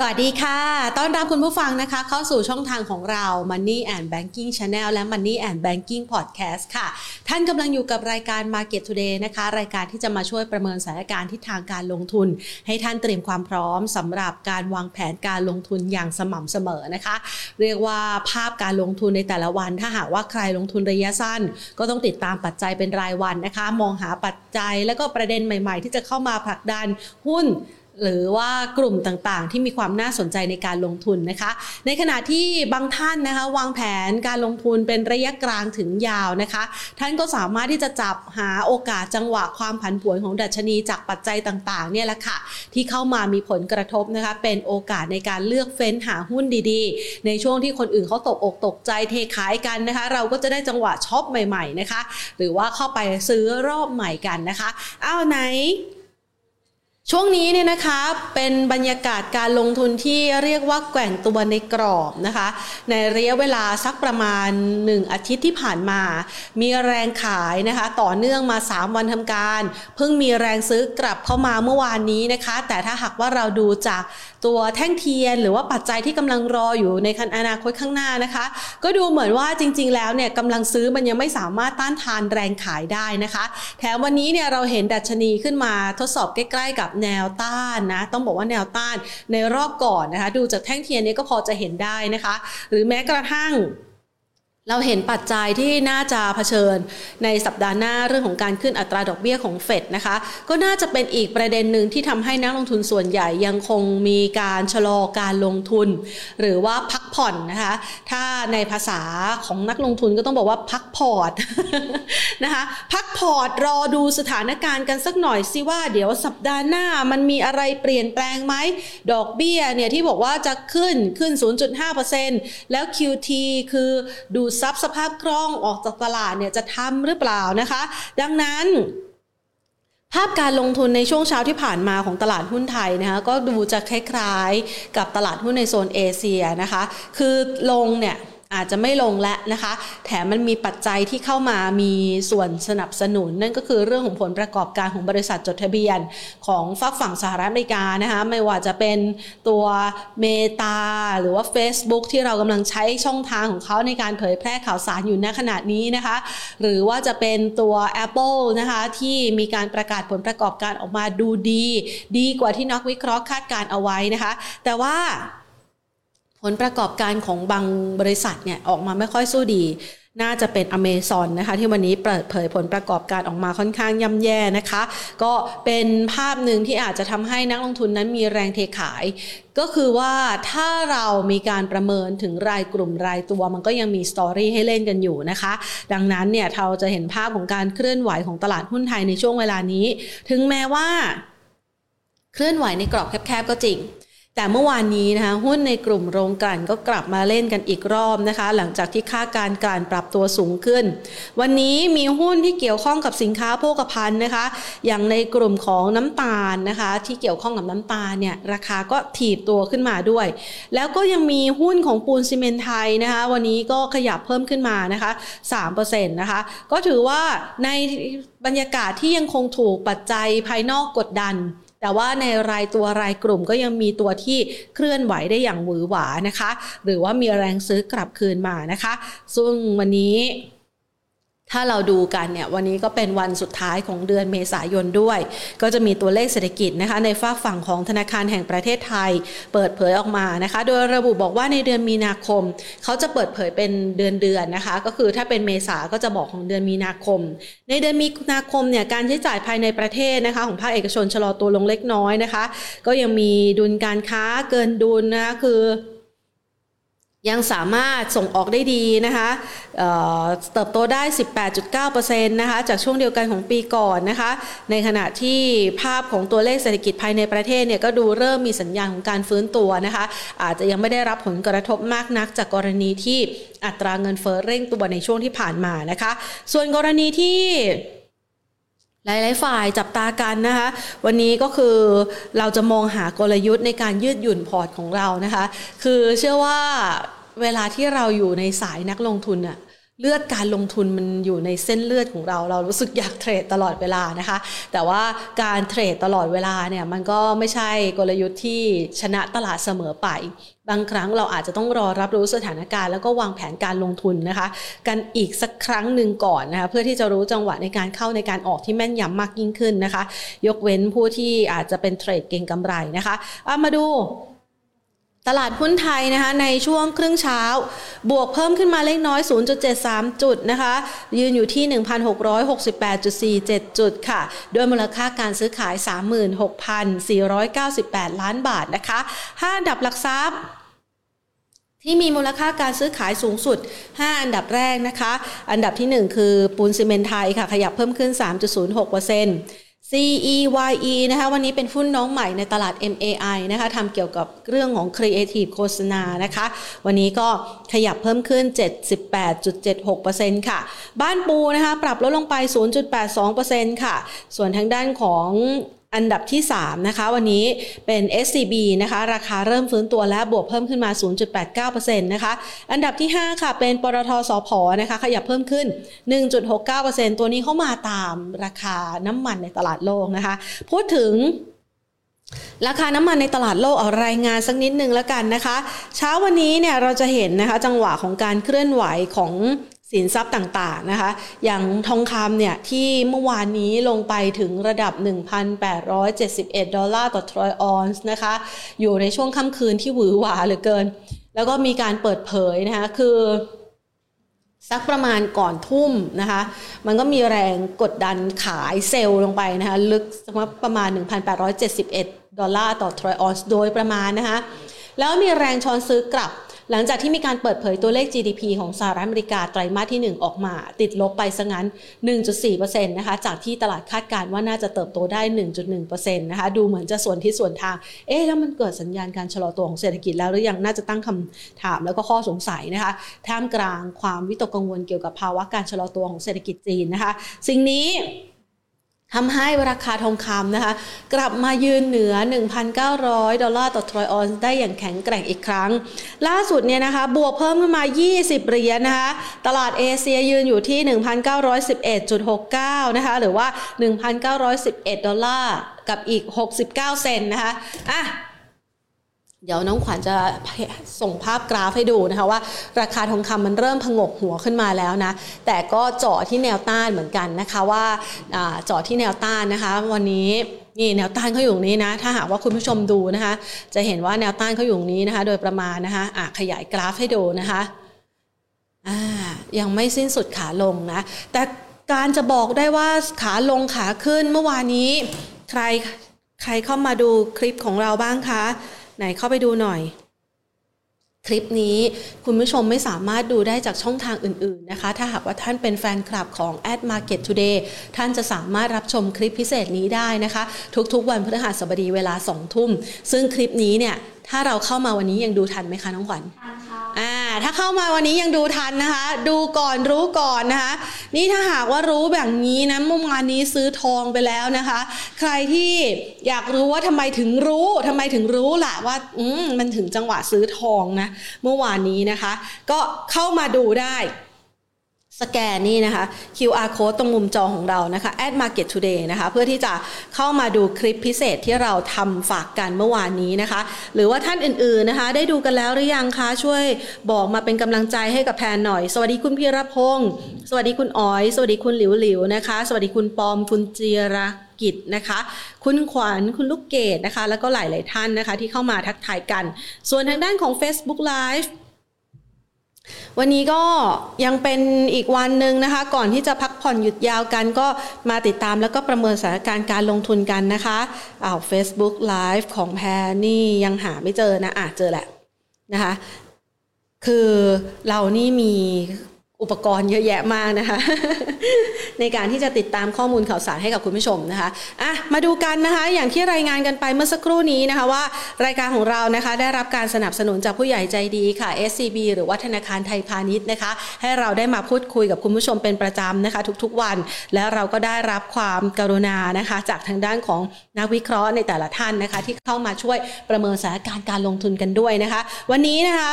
สวัสดีค่ะ ต้อนรับคุณผู้ฟังนะคะ เข้าสู่ช่องทางของเรา Money and Banking Channel และ Money and Banking Podcast ค่ะ ท่านกำลังอยู่กับรายการ Market Today นะคะ รายการที่จะมาช่วยประเมินสถานการณ์ทิศทางการลงทุน ให้ท่านเตรียมความพร้อมสำหรับการวางแผนการลงทุนอย่างสม่ำเสมอนะคะ เรียกว่าภาพการลงทุนในแต่ละวัน ถ้าหากว่าใครลงทุนระยะสั้น ก็ต้องติดตามปัจจัยเป็นรายวันนะคะ มองหาปัจจัยแล้วก็ประเด็นใหม่ ๆ ที่จะเข้ามาผลักดันหุ้น หรือว่ากลุ่มต่างๆ ที่มีความน่าสนใจในการลงทุนนะคะ ในขณะที่บางท่านนะคะ วางแผนการลงทุนเป็นระยะกลางถึงยาวนะคะ ท่านก็สามารถที่จะจับหาโอกาสจังหวะความผันผวนของดัชนีจากปัจจัยต่างๆเนี่ยแหละค่ะ ที่เข้ามามีผลกระทบนะคะ เป็นโอกาสในการเลือกเฟ้นหาหุ้นดีๆ ในช่วงที่คนอื่นเขาตกอกตกใจเทขายกันนะคะ เราก็จะได้จังหวะช็อปใหม่ ๆนะคะ หรือว่าเข้าไปซื้อรอบใหม่กันนะคะอ้าวไหน ช่วงนี้เนี่ยนะคะเป็นบรรยากาศการลงทุนที่เรียกว่าแกว่งตัวในกรอบนะคะ ในระยะเวลาสักประมาณ 1 อาทิตย์ที่ผ่านมา มีแรงขายนะคะ ต่อเนื่องมา 3 วันทำการ เพิ่งมีแรงซื้อกลับเข้ามาเมื่อวานนี้นะคะ แต่ถ้าหากว่าเราดูจากตัวแท่งเทียน หรือว่าปัจจัยที่กำลังรออยู่ในคันอนาคตข้างหน้านะคะ ก็ดูเหมือนว่าจริง ๆ แล้วเนี่ยกำลังซื้อมันยังไม่สามารถต้านทานแรงขายได้นะคะ แถมวันนี้เนี่ยเราเห็นดัชนีขึ้นมาทดสอบใกล้ ๆ กับแนวต้านนะต้องบอกว่าแนวต้านในรอบก่อนนะคะ ดูจากแท่งเทียนนี้ก็พอจะเห็นได้นะคะ หรือแม้กระทั่ง เราเห็นปัจจัยที่น่าจะเผชิญในสัปดาห์หน้าเรื่องของการขึ้นอัตราดอกเบี้ยของเฟดนะคะ ก็น่าจะเป็นอีกประเด็นหนึ่งที่ทำให้นักลงทุนส่วนใหญ่ยังคงมีการชะลอการลงทุน หรือว่าพักผ่อนนะคะ ถ้าในภาษาของนักลงทุนก็ต้องบอกว่าพักพอร์ตนะคะพักพอร์ตรอดูสถานการณ์กันสักหน่อยสิว่าเดี๋ยวสัปดาห์หน้ามันมีอะไรเปลี่ยนแปลงไหมดอกเบี้ยเนี่ยที่บอกว่าจะขึ้นขึ้น 0.5%แล้ว QT คือดูดซับสภาพคล่องออกจากตลาดเนี่ยจะทำหรือเปล่านะคะ ดังนั้นภาพการลงทุนในช่วงเช้าที่ผ่านมาของตลาดหุ้นไทยนะคะก็ดูจะคล้ายๆ กับตลาดหุ้นในโซนเอเชียนะคะ คือลงเนี่ย อาจจะไม่ลงแล้วนะคะ แถมมันมีปัจจัยที่เข้ามามีส่วนสนับสนุน นั่นก็คือเรื่องของผลประกอบการของบริษัทจดทะเบียนของฝักฝั่งสหรัฐอเมริกานะคะไม่ว่าจะเป็นตัวเมตาหรือว่า Facebook ที่เรากำลังใช้ช่องทางของเขาในการเผยแพร่ข่าวสารอยู่ณขณะนี้นะคะ หรือว่าจะเป็นตัว Apple นะคะที่มีการประกาศผลประกอบการออกมาดูดี ดีกว่าที่นักวิเคราะห์คาดการเอาไว้นะคะ แต่ว่า ผลประกอบการของบางบริษัทเนี่ยออกมาไม่ค่อยสู้ดี น่าจะเป็นอเมซอนนะคะ ที่วันนี้เปิดเผยผลประกอบการออกมาค่อนข้างย่ำแย่นะคะ ก็เป็นภาพหนึ่งที่อาจจะทำให้นักลงทุนนั้นมีแรงเทขาย ก็คือว่าถ้าเรามีการประเมินถึงรายกลุ่มรายตัว มันก็ยังมีสตอรี่ให้เล่นกันอยู่นะคะ ดังนั้นเนี่ยเราจะเห็นภาพของการเคลื่อนไหวของตลาดหุ้นไทยในช่วงเวลานี้ ถึงแม้ว่า เคลื่อนไหวในกรอบแคบๆก็จริง แต่เมื่อวานนี้นะคะหุ้นในกลุ่มโรงกลั่นก็กลับมาเล่นกันอีกรอบนะคะ หลังจากที่ค่าการกลั่นปรับตัวสูงขึ้น วันนี้มีหุ้นที่เกี่ยวข้องกับสินค้าโภคภัณฑ์นะคะ อย่างในกลุ่มของน้ำตาลนะคะ ที่เกี่ยวข้องกับน้ำตาลเนี่ยราคาก็ถีบตัวขึ้นมาด้วย แล้วก็ยังมีหุ้นของปูนซีเมนไทยนะคะ วันนี้ก็ขยับเพิ่มขึ้นมานะคะ3%นะคะก็ถือว่าในบรรยากาศที่ยังคงถูกปัจจัยภายนอกกดดัน แต่ว่าในรายตัวรายกลุ่มก็ยังมีตัวที่เคลื่อนไหวได้อย่างหวือหวานะคะ หรือว่ามีแรงซื้อกลับคืนมานะคะ ซึ่งวันนี้ ถ้าเราดูกันเนี่ยวันนี้ก็เป็นวันสุดท้ายของเดือนเมษายนด้วย ก็จะมีตัวเลขเศรษฐกิจนะคะในฝากฝั่งของธนาคารแห่งประเทศไทย เปิดเผยออกมานะคะ โดยระบุบอกว่าในเดือนมีนาคม เขาจะเปิดเผยเป็นเดือนเดือนนะคะ ก็คือถ้าเป็นเมษาก็จะบอกของเดือนมีนาคม ในเดือนมีนาคมเนี่ยการใช้จ่ายภายในประเทศนะคะของภาคเอกชนชะลอตัวลงเล็กน้อยนะคะ ก็ยังมีดุลการค้าเกินดุลนะคะคือ ยังสามารถส่งออกได้ดีนะคะเเติบโตได้ 18.9%นะคะจากช่วงเดียวกันของปีก่อนนะคะ ในขณะที่ภาพของตัวเลขเศรษฐกิจภายในประเทศเนี่ยก็ดูเริ่มมีสัญญาณของการฟื้นตัวนะคะ อาจจะยังไม่ได้รับผลกระทบมากนักจากกรณีที่อัตราเงินเฟ้อเร่งตัวในช่วงที่ผ่านมานะคะ ส่วนกรณีที่หลาย ๆ ฝ่ายจับตากันนะคะ วันนี้ก็คือเราจะมองหากลยุทธ์ในการยืดหยุ่นพอร์ตของเรานะคะ คือเชื่อว่า เวลาที่เราอยู่ในสายนักลงทุนอะเลือดการลงทุนมันอยู่ในเส้นเลือดของเรา เรารู้สึกอยากเทรดตลอดเวลานะคะ แต่ว่าการเทรดตลอดเวลาเนี่ยมันก็ไม่ใช่กลยุทธ์ที่ชนะตลาดเสมอไป บางครั้งเราอาจจะต้องรอรับรู้สถานการณ์แล้วก็วางแผนการลงทุนนะคะ กันอีกสักครั้งหนึ่งก่อนนะคะเพื่อที่จะรู้จังหวะในการเข้าในการออกที่แม่นยำมากยิ่งขึ้นนะคะ ยกเว้นผู้ที่อาจจะเป็นเทรดเก่งกำไรนะคะะมาดู ตลาดหุ้นไทยนะคะในช่วงครึ่งเช้า บวกเพิ่มขึ้นมาเล็กน้อย 0.73 จุดนะคะ ยืนอยู่ที่ 1,668.47 จุดค่ะ ด้วยมูลค่าการซื้อขาย 36,498 ล้านบาทนะคะ 5 อันดับหลักทรัพย์ที่มีมูลค่าการซื้อขายสูงสุด 5 อันดับแรกนะคะ อันดับที่ 1 คือปูนซีเมนไทยค่ะ ขยับเพิ่มขึ้น 3.06% CEYE นะคะวันนี้เป็นหุ้นน้องใหม่ในตลาด MAI นะคะทำเกี่ยวกับเรื่องของ Creative โฆษณานะคะ วันนี้ก็ขยับเพิ่มขึ้น 78.76%ค่ะ บ้านปูนะคะปรับลดลงไป 0.82%ค่ะ ส่วนทางด้านของ อันดับที่ 3 นะคะ วันนี้เป็น SCB นะคะ ราคาเริ่มฟื้นตัวและบวกเพิ่มขึ้นมา 0.89%นะคะ อันดับที่ 5 ค่ะ เป็นปตทสพนะคะ ขยับเพิ่มขึ้น 1.69%ตัวนี้เข้ามาตามราคาน้ำมันในตลาดโลกนะคะ พูดถึงราคาน้ำมันในตลาดโลกเอารายงานสักนิดนึงแล้วกันนะคะ เช้าวันนี้เนี่ยเราจะเห็นนะคะจังหวะของการเคลื่อนไหวของ สินทรัพย์ต่างๆนะคะ อย่างทองคำเนี่ยที่เมื่อวานนี้ลงไปถึงระดับ 1,871 ดอลลาร์ต่อทรอยออนซ์นะคะ อยู่ในช่วงค่ำคืนที่หวือหวาเหลือเกิน แล้วก็มีการเปิดเผยนะคะ คือ สักประมาณก่อนทุ่มนะคะ มันก็มีแรงกดดันขาย sell ลงไปนะคะ ลึกประมาณ 1,871 ดอลลาร์ต่อทรอยออนซ์โดยประมาณนะคะ แล้วมีแรงช้อนซื้อกลับ หลังจากที่มีการเปิดเผยตัวเลข GDP ของสหรัฐอเมริกาไตรมาสที่ 1 ออกมา ติดลบไปซะงั้น 1.4%นะคะจากที่ตลาดคาดการณ์ว่าน่าจะเติบโตได้ 1.1%นะคะดูเหมือนจะส่วนที่ส่วนทาง เอ๊ะแล้วมันเกิดสัญญาณการชะลอตัวของเศรษฐกิจแล้วหรือยังน่าจะตั้งคำถามแล้วก็ข้อสงสัยนะคะท่ามกลางความวิตกกังวลเกี่ยวกับภาวะการชะลอตัวของเศรษฐกิจจีนนะคะ สิ่งนี้ ทำให้ราคาทองคำนะคะ กลับมายืนเหนือ 1,900 ดอลลาร์ต่อทรอยออนซ์ได้อย่างแข็งแกร่งอีกครั้ง ล่าสุดเนี่ยนะคะบวกเพิ่มขึ้นมา 20 เหรียญนะคะ ตลาดเอเชียยืนอยู่ที่ 1,911.69 นะคะ หรือว่า 1,911 ดอลลาร์กับอีก 69 เซนต์นะคะอะ เดี๋ยวน้องขวัญจะส่งภาพกราฟให้ดูนะคะว่าราคาทองคำมันเริ่มพงกหัวขึ้นมาแล้วนะ แต่ก็เจาะที่แนวต้านเหมือนกันนะคะว่าเจาะที่แนวต้านนะคะ วันนี้นี่แนวต้านเขาอยู่ตรงนี้นะ ถ้าหากว่าคุณผู้ชมดูนะคะ จะเห็นว่าแนวต้านเขาอยู่ตรงนี้นะคะ โดยประมาณนะคะะขยายกราฟให้ดูนะคะยังไม่สิ้นสุดขาลงนะ แต่การจะบอกได้ว่าขาลงขาขึ้นเมื่อวานนี้ ใครใครเข้ามาดูคลิปของเราบ้างคะ ไหนเข้าไปดูหน่อย คลิปนี้คุณผู้ชมไม่สามารถดูได้จากช่องทางอื่น ๆ นะคะ ถ้าหากว่าท่านเป็นแฟนคลับของ Ad Market Today ท่านจะสามารถรับชมคลิปพิเศษนี้ได้นะคะ ทุกๆ วันพฤหัสบดีเวลา 2 ทุ่ม ซึ่งคลิปนี้เนี่ย ถ้าเราเข้ามาวันนี้ยังดูทันไหมคะน้องขวัญทันอ่าถ้าเข้ามาวันนี้ยังดูทันนะคะ ดูก่อนรู้ก่อนนะคะ นี่ถ้าหากว่ารู้แบบนี้นะเมื่อวานนี้ซื้อทองไปแล้วนะคะ ใครที่อยากรู้ว่าทำไมถึงรู้ทำไมถึงรู้ล่ะว่าอืมมันถึงจังหวะซื้อทองนะเมื่อวานนี้นะคะ ก็เข้ามาดูได้ สแกนนี่นะคะ QR code ตรงมุมจอของเรานะคะ at market today นะคะ เพื่อที่จะเข้ามาดูคลิปพิเศษที่เราทำฝากกันเมื่อวานนี้นะคะ หรือว่าท่านอื่นๆนะคะ ได้ดูกันแล้วหรือยังคะ ช่วยบอกมาเป็นกำลังใจให้กับแพนหน่อย สวัสดีคุณพีรพงศ์สวัสดีคุณอ๋อย สวัสดีคุณหลิวหลิวนะคะ สวัสดีคุณปอม คุณเจียรกิจนะคะ คุณขวัญคุณลูกเกดนะคะ แล้วก็หลาย ๆ ท่านนะคะ ที่เข้ามาทักทายกัน ส่วนทางด้านของ Facebook Live วันนี้ก็ยังเป็นอีกวันหนึ่งนะคะ ก่อนที่จะพักผ่อนหยุดยาวกันก็มาติดตามแล้วก็ประเมินสถานการณ์การลงทุนกันนะคะอ้าว Facebook Live ของแพรนี่ยังหาไม่เจอนะอะเจอแหละนะคะ คือเรานี่มี อุปกรณ์เยอะแยะมากนะคะ ในการที่จะติดตามข้อมูลข่าวสารให้กับคุณผู้ชมนะคะอะมาดูกันนะคะ อย่างที่รายงานกันไปเมื่อสักครู่นี้นะคะว่า รายการของเรานะคะ ได้รับการสนับสนุนจากผู้ใหญ่ใจดีค่ะ SCB หรือว่าธนาคารไทยพาณิชย์นะคะ ให้เราได้มาพูดคุยกับคุณผู้ชมเป็นประจำนะคะ ทุกๆวัน แล้วเราก็ได้รับความกรุณานะคะ จากทางด้านของนักวิเคราะห์ในแต่ละท่านนะคะ ที่เข้ามาช่วยประเมินสถานการณ์การลงทุนกันด้วยนะคะ วันนี้นะคะ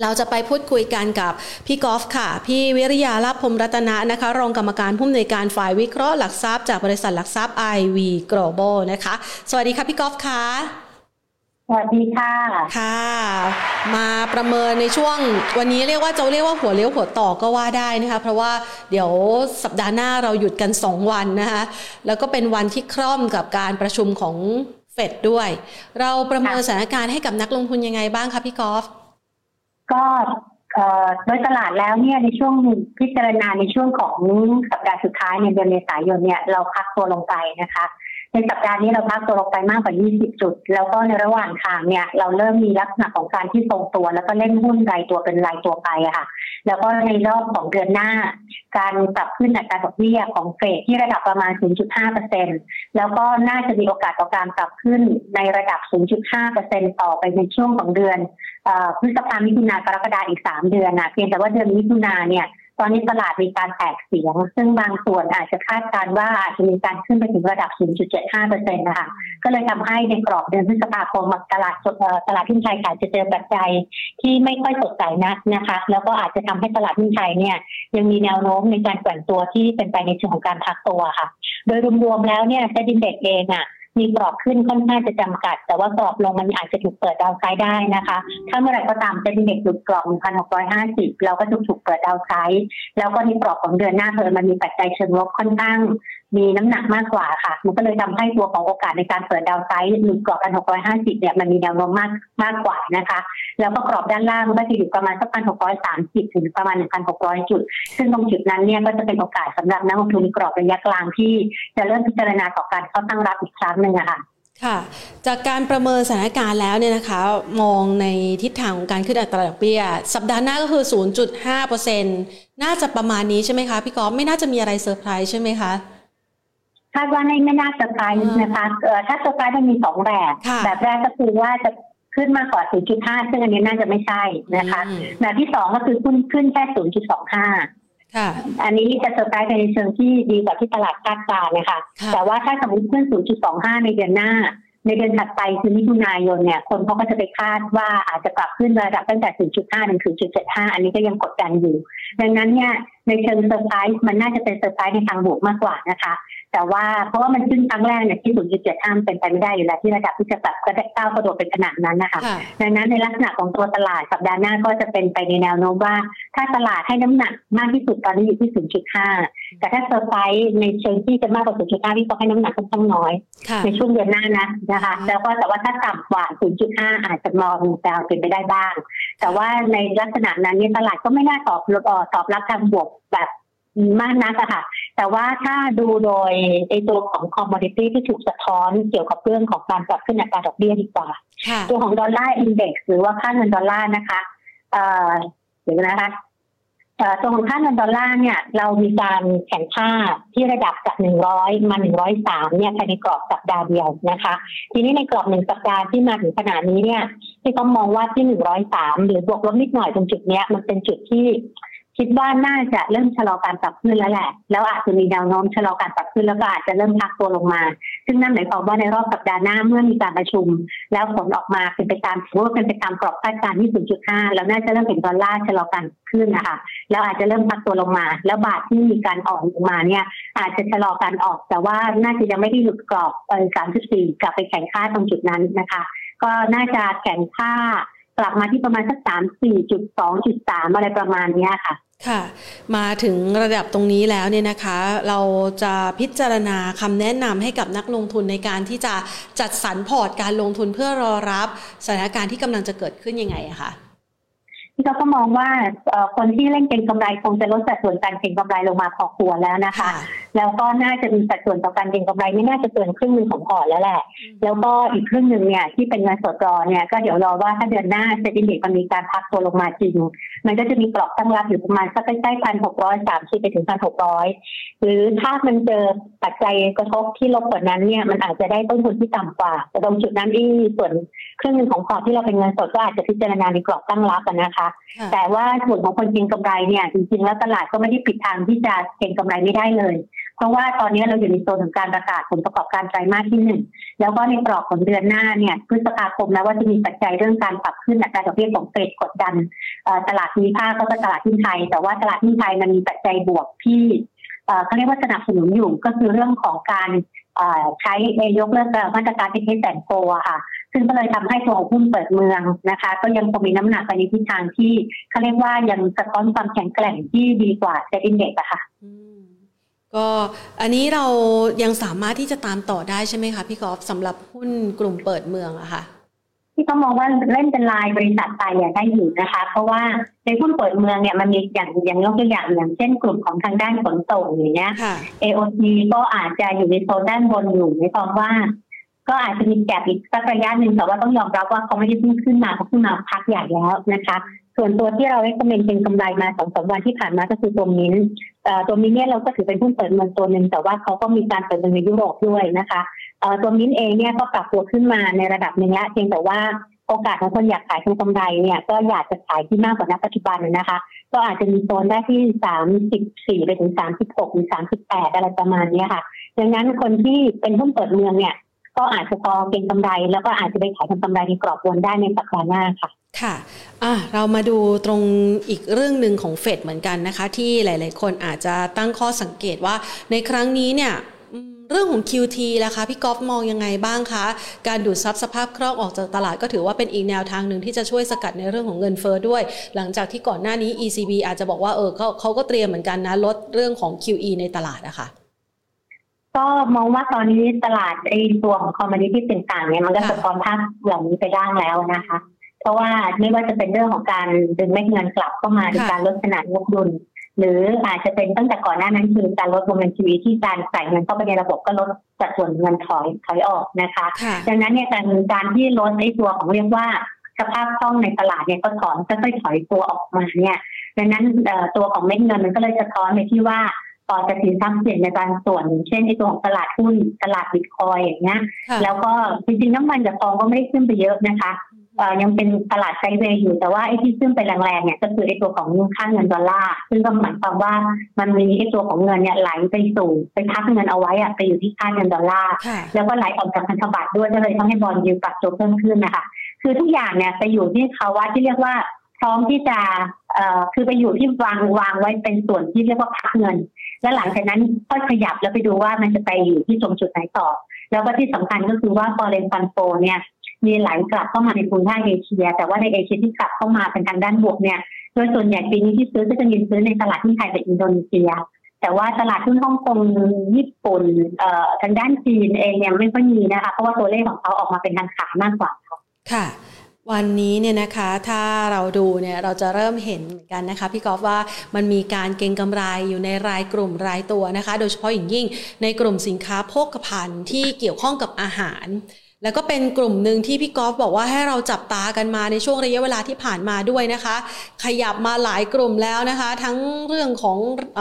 เราจะไปพูดคุยกันกับพี่กอล์ฟค่ะ พี่วิริยาลาภพมรัตนะนะคะ รองกรรมการผู้อำนวยการฝ่ายวิเคราะห์หลักทรัพย์จากบริษัทหลักทรัพย์ IV Global นะคะ สวัสดีค่ะพี่กอล์ฟค่ะสวัสดีค่ะ ค่ะ มาประเมินในช่วงวันนี้เรียกว่าจะเรียกว่าหัวเลี้ยวหัวต่อก็ว่าได้นะคะ เพราะว่าเดี๋ยวสัปดาห์หน้าเราหยุดกัน 2 วันนะคะ แล้วก็เป็นวันที่คร่อมกับการประชุมของเฟดด้วย เราประเมินสถานการณ์ให้กับนักลงทุนยังไงบ้างคะพี่กอล์ฟ ก็โดยตลาดแล้วเนี่ยในช่วงพิจารณาในช่วงของสัปดาห์สุดท้ายในเดือนเมษายนเนี่ยเราพักตัวลงไปนะคะ ในสัปดาห์นี้เราพักตัวลงไปมากกว่า 20 จุด แล้วก็ในระหว่างทางเนี่ยเราเริ่มมีลักษณะของการที่ทรงตัว แล้วก็เล่นหุ้นรายตัวเป็นรายตัวไปอะค่ะ แล้วก็ในรอบของเดือนหน้า การปรับขึ้นอัตราดอกเบี้ยของเฟดที่ระดับประมาณ 0.5%แล้วก็น่าจะมีโอกาสต่อการปรับขึ้นในระดับ 0.5%ต่อไปในช่วงของเดือนพฤษภาคมมิถุนากรกฎาคมอีก 3 เดือนนะเพียงแต่ว่าเดือนมิถุนาเนี่ย อนนี้ตลาดมีการแตกเสียง ซึ่งบางส่วนอาจจะคาดการว่าอาจจะมีการขึ้นไปถึงระดับ 0.75%นะคะก็เลยทำให้ในกรอบเดือนพฤษภาคมตลาดตลาดทุนไทยอาจจะเจอปัจจัยที่ไม่ค่อยสดใสนักนะคะ แล้วก็อาจจะทำให้ตลาดทุนไทยเนี่ยยังมีแนวโน้มในการแกว่งตัวที่เป็นไปในเชิงของการพักตัวค่ะ โดยรวมๆแล้วเนี่ยเซ็นดินเด็กเองอะ มีกรอบขึ้นค่อนข้างจะจำกัด แต่ว่ากรอบลงมันอาจจะถูกเปิดดาวไซด์ได้นะคะ ถ้าเมื่อไหร่ก็ตามเซ็นเด็กหลุดกรอบ1,650 เราก็จะถูกเปิดดาวไซด์แล้วก็ในกรอบของเดือนหน้าเธอมันมีปัจจัยเชิงลบค่อนข้าง มีน้ำหนักมากกว่าค่ะ มันก็เลยทำให้ตัวของโอกาสในการเปิดดาวไซด์หลุดกรอบพันหกร้อยห้าสิบเนี่ยมันมีแนวโน้มมากมากกว่านะคะ แล้วก็กรอบด้านล่างก็จะอยู่ประมาณสักพันหกร้อยสามสิบถึงประมาณหนึ่งพันหกร้อยจุด ซึ่งตรงจุดนั้นเนี่ยก็จะเป็นโอกาสสำหรับนักลงทุนกรอบระยะกลางที่จะเริ่มพิจารณาต่อการเข้าตั้งรับอีกครั้งหนึ่งอะค่ะค่ะ จากการประเมินสถานการณ์แล้วเนี่ยนะคะ มองในทิศทางของการขึ้นอัตราดอกเบี้ย สัปดาห์หน้าก็คือ 0.5%น่าจะประมาณนี้ใช่ไหมคะ พี่กอล์ฟไม่น่าจะมีอะไรเซอร์ไพรส์ใช่ไหมคะ คาดว่าไม่ไม่น่าเซอร์ไพรส์นะคะเออถ้าเซอร์ไพรส์มันมีสองแบบแบบแรกก็คือว่าจะขึ้นมากกว่า 0.5 ซึ่งอันนี้น่าจะไม่ใช่นะคะแบบที่สองก็คือขึ้นขึ้นแค่ 0.25 อันนี้จะเซอร์ไพรส์ในเชิงที่ดีกว่าที่ตลาดคาดการณ์นะคะแต่ว่าถ้าสมมติขึ้น 0.25 ในเดือนหน้า ในเดือนถัดไปคือมิถุนายนเนี่ย คนเขาก็จะไปคาดว่าอาจจะปรับขึ้นระดับตั้งแต่ 0.5 ถึง 0.75 อันนี้ก็ยังกดดันอยู่ ดังนั้นเนี่ยในเชิงเซอร์ไพรส์มันน่าจะเป็นเซอร์ไพรส์ในทางบวกมากกว่านะคะ แต่ว่าเพราะว่ามันขึ้นครั้งแรกเนี่ยที่ศูนย์จุดเจ็ดห้ามเป็นไปไม่ได้อยู่แล้วที่ระดับที่จะปรับก็ได้ก้าวกระโดดเป็นขนาดนั้นนะคะดังนั้นในลักษณะของตัวตลาดสัปดาห์หน้าก็จะเป็นไปในแนวโน้มว่า ถ้าตลาดให้น้ำหนักมากที่สุดตอนนี้อยู่ที่0.5แต่ถ้าเซอร์ไพรส์ในเชิงที่จะมากกว่า0.5ที่ต้องให้น้ำหนักค่อนข้างน้อย ในช่วงเดือนหน้านะนะคะ แล้วก็แต่ว่าถ้าต่ำกว่า0.5อาจจะมองแวเป็นไปได้บ้าง แต่ว่าในลักษณะนั้นเนี่ยตลาดก็ไม่น่าตอบตอบรับทางบวกแบบมากนักค่ะ แต่ว่าถ้าดูโดยในตัวของ commodity ที่ถูกสะท้อนเกี่ยวกับเรื่องของการปรับขึ้นอัตราดอกเบี้ยดีกว่า ตัวของ dollar index หรือว่าค่าเงินดอลลาร์นะคะเดี๋ยวนะคะตัวของค่าเงินดอลลาร์เนี่ยเรามีการแข็งค่าที่ระดับจาก 100 มา 103 เนี่ยภายในกรอบสัปดาห์เดียวนะคะ ทีนี้ในกรอบหนึ่งสัปดาห์ที่มาถึงขนาดนี้เนี่ยที่เขามองว่าที่ 103 หรือบวกลบนิดหน่อยตรงจุดเนี้ยมันเป็นจุดที่ คิดว่าน่าจะเริ่มชะลอการปรับขึ้นแล้วแหละ แล้วอาจจะมีแนวโน้มชะลอการปรับขึ้นแล้วก็อาจจะเริ่มพักตัวลงมา ซึ่งนั่นหมายความว่าในรอบสัปดาห์หน้าเมื่อมีการประชุม แล้วผลออกมาเป็นไปตามถือว่าเป็นไปตามกรอบคาดการณ์ที่ 0.5 แล้วน่าจะเริ่มเห็นดอลลาร์ชะลอการขึ้นนะคะแล้วอาจจะเริ่มพักตัวลงมา แล้วบาทที่มีการอ่อนลงมาเนี่ย อาจจะชะลอการออก แต่ว่าน่าจะยังไม่ได้หลุดกรอบไป34 กลับไปแข่งค่าตรงจุดนั้นนะคะ ก็น่าจะแข่งค่า กลับมาที่ประมาณสักสามสี่จุดสองจุดสามอะไรประมาณนี้ค่ะ ค่ะ มาถึงระดับตรงนี้แล้วเนี่ยนะคะ เราจะพิจารณาคำแนะนำให้กับนักลงทุนในการที่จะจัดสรรพอร์ตการลงทุนเพื่อรอรับสถานการณ์ที่กำลังจะเกิดขึ้นยังไงอะคะ ที่เราก็มองว่าคนที่เล่นเก็งกำไรคงจะลดสัดส่วนการเก็งกำไรลงมาพอควรแล้วนะคะ แล้วก็น่าจะมีสัดส่วนต่อการเก็งกำไรไม่น่าจะเกินครึ่งหนึ่งของพอร์ตแล้วแหละ แล้วก็อีกครึ่งหนึ่งเนี่ยที่เป็นเงินสดรอเนี่ยก็เดี๋ยวรอว่าถ้าเดือนหน้า SET Index มันมีการพักตัวลงมาจริง มันก็จะมีกรอบตั้งรับอยู่ประมาณสักใกล้ๆพันหกร้อยสามสิบไปถึงพันหกร้อยหรือถ้ามันเจอปัจจัยกระทบที่ลบกว่านั้นเนี่ยมันอาจจะได้ต้นทุนที่ต่ำกว่าแต่ตรงจุดนั้นที่ส่วนครึ่งหนึ่งของพอร์ตที่เราเป็นเงินสดก็อาจจะพิจารณาในกรอบตั้งรับนะคะแต่ว่าส่วนของคนเก็งกำไรเนี่ยจริงๆแล้วตลาดก็ไม่ได้ปิดทางที่จะเก็งกำไรไม่ได้เลย เพราะว่าตอนนี้เราอยู่ในโซนของการประกาศผลประกอบการไตรมาสที่หนึ่งแล้วก็ในกรอบของเดือนหน้าเนี่ยพฤษภาคมนะว่าจะมีปัจจัยเรื่องการปรับขึ้นอัตราดอกเบี้ยของเฟดกดดันตลาดภูมิภาคก็ตลาดหุ้นไทย แต่ว่าตลาดหุ้นไทยมันมีปัจจัยบวกที่เขาเรียกว่าสนับสนุนอยู่ก็คือเรื่องของการใช้ยกเลิกมาตรการที่ Test and Go ค่ะ ซึ่งก็เลยทำให้ตัวหุ้นเปิดเมืองนะคะ ก็ยังคงมีน้ำหนักไปในทิศทางที่เขาเรียกว่ายังสะท้อนความแข็งแกร่งที่ดีกว่า SET Indexอะค่ะก็อันนี้เรายังสามารถที่จะตามต่อได้ใช่ไหมคะพี่กอล์ฟสำหรับหุ้นกลุ่มเปิดเมืองอะคะ่ะที่เขามองว่าเล่นเป็นลายบริษัทไปอย่างได้อยู่นะคะ เพราะว่าในหุ้นเปิดเมืองเนี่ยมันมีอย่างอย่างยกตัวอย่างอย่างเช่นกลุ่มของทางด้านขนส่งอย่างเงี้ย AOT ก็อาจจะอยู่ในโซนด้านบนอยู่ในความว่า ก็อาจจะมีแกลบอีกสักระยะหนึ่งแต่ว่าต้องยอมรับว่าเขาไม่ได้พิ่งขึ้นมาเขาขึ้นมาพักใหญ่แล้วนะคะ ส่วนตัวที่เราได้คอมเมนต์เป็นกำไรมาสองสามวันที่ผ่านมาก็คือตัวมินตัวมินเนี่ยเราก็ถือเป็นหุ้นเปิดเมืองตัวหนึ่งแต่ว่าเขาก็มีการเปิดเมืองในยุโรปด้วยนะคะตัวมินเองเนี่ยก็ปรับตัวขึ้นมาในระดับหนึ่งแล้วเพียงแต่ว่าโอกาสของคนอยากขายทางกำไรเนี่ยก็อยากจะขายที่มากกว่าณปัจจุบันนะคะ ก็อาจจะมีโซนได้ที่สามสิบสี่ไปถึงสามสิบหกหรือสามสิบแปดอะไรประมาณนี้ค่ะ ดังนั้นคนที่เป็นหุ้นเปิดเมืองเนี่ย ก็อาจจะพอเก็งกำไร แล้วก็อาจจะไปขายทางกำไรในกรอบวนได้ในสัปดาห์หน้าค่ะค่ะอะเรามาดูตรงอีกเรื่องหนึ่งของเฟดเหมือนกันนะคะ ที่หลาย ๆ คนอาจจะตั้งข้อสังเกตว่าในครั้งนี้เนี่ยเรื่องของ QT ล่ะคะพี่กอล์ฟมองยังไงบ้างคะ การดูดซับสภาพคล่องออกจากตลาดก็ถือว่าเป็นอีกแนวทางหนึ่งที่จะช่วยสกัดในเรื่องของเงินเฟอ้อด้วย หลังจากที่ก่อนหน้านี้ ECB อาจจะบอกว่าเออเขาเขาก็เตรียมเหมือนกันนะลดเรื่องของ QE ในตลาดอะคะ่ะ ก็มองว่าตอนนี้ตลาดไอ้ตัวของคอมมานดิที่ต่างๆเนี่ยมันก็สะท้อนภาพเหล่านี้ไปได้แล้วนะคะ เพราะว่าไม่ว่าจะเป็นเรื่องของการดึงเม็ดเงินกลับเข้ามาหรือการลดขนาดงบดุลหรืออาจจะเป็นตั้งแต่ก่อนหน้านั้นคือการลดวงเงินชีวิตที่การใส่เงินเข้าไปในระบบก็ลดสัดส่วนเงินถอยถอยออกนะคะ ดังนั้นเนี่ยการการที่ลดในตัวของเรียกว่าสภาพคล่องในตลาดเนี่ยก็ถอนค่อยๆถอยตัวออกมาเนี่ยดังนั้นตัวของเม็ดเงินมันก็เลยสะท้อนในที่ว่าต่ อจะสินทรัพย์เสี่ยงในบางส่วน เช่นในตัวของตลาดหุ้นตลาดบิตคอยน์อย่างเงี้ยแล้วก็จริงๆน้ำมันกับทองก็ไม่ได้ขึ้นไปเยอะนะคะยังเป็นตลาด sideway อยู่แต่ว่าไอ้ที่ขึ้นไปแรงๆเนี่ยก็คือไอ้ตัวของค่าเงินดอลลาร์ซึ่งก็หมายความว่ามันมีไอ้ตัวของเงินเนี่ยไหลไปสู่ไปพักเงินเอาไว้อะไปอยู่ที่ค่าเงินดอลลาร์แล้วก็ไหลออกจากพันธบัตรด้วยก็เลยต้องให้ bond yield ปรับตัวเพิ่มขึ้นนะคะคือทุกอย่างเนี่ยไปอยู่ที่ภาวะที่เรียกว่าพร้อมที่จะเอ่อ คือไปอยู่ที่วางวางไว้เป็นส่วนที่เรียกว่าพักเงิน แล้วหลังจากนั้นค่อยขยับแล้วไปดูว่ามันจะไปอยู่ที่ตรงจุดไหนต่อ แล้วก็ที่สำคัญก็คือว่าพอเรนฟันโฟเนี่ยมีไหลกลับเข้ามาในภูมิภาคเอเชีย แต่ว่าในเอเชียที่กลับเข้ามาเป็นทางด้านบวกเนี่ยโดยส่วนใหญ่ปีนี้ที่ซื้อก็จะมีซื้อในตลาดที่ไทยกับอินโดนีเซีย แต่ว่าตลาดทุนฮ่องกงญี่ปุ่นเอ่อทางด้านจีนเองเนี่ยไม่ค่อยมีนะคะเพราะว่าตัวเลขของเขาออกมาเป็นทางขามากกว่าค่ะ วันนี้เนี่ยนะคะถ้าเราดูเนี่ยเราจะเริ่มเห็นเหมือนกันนะคะพี่กอฟว่ามันมีการเก็งกำไรอยู่ในรายกลุ่มรายตัวนะคะ โดยเฉพาะอย่างยิ่งในกลุ่มสินค้าโภคภัณฑ์ที่เกี่ยวข้องกับอาหาร แล้วก็เป็นกลุ่มหนึ่งที่พี่กอล์ฟบอกว่าให้เราจับตากันมาในช่วงระยะเวลาที่ผ่านมาด้วยนะคะ ขยับมาหลายกลุ่มแล้วนะคะ ทั้งเรื่องของอ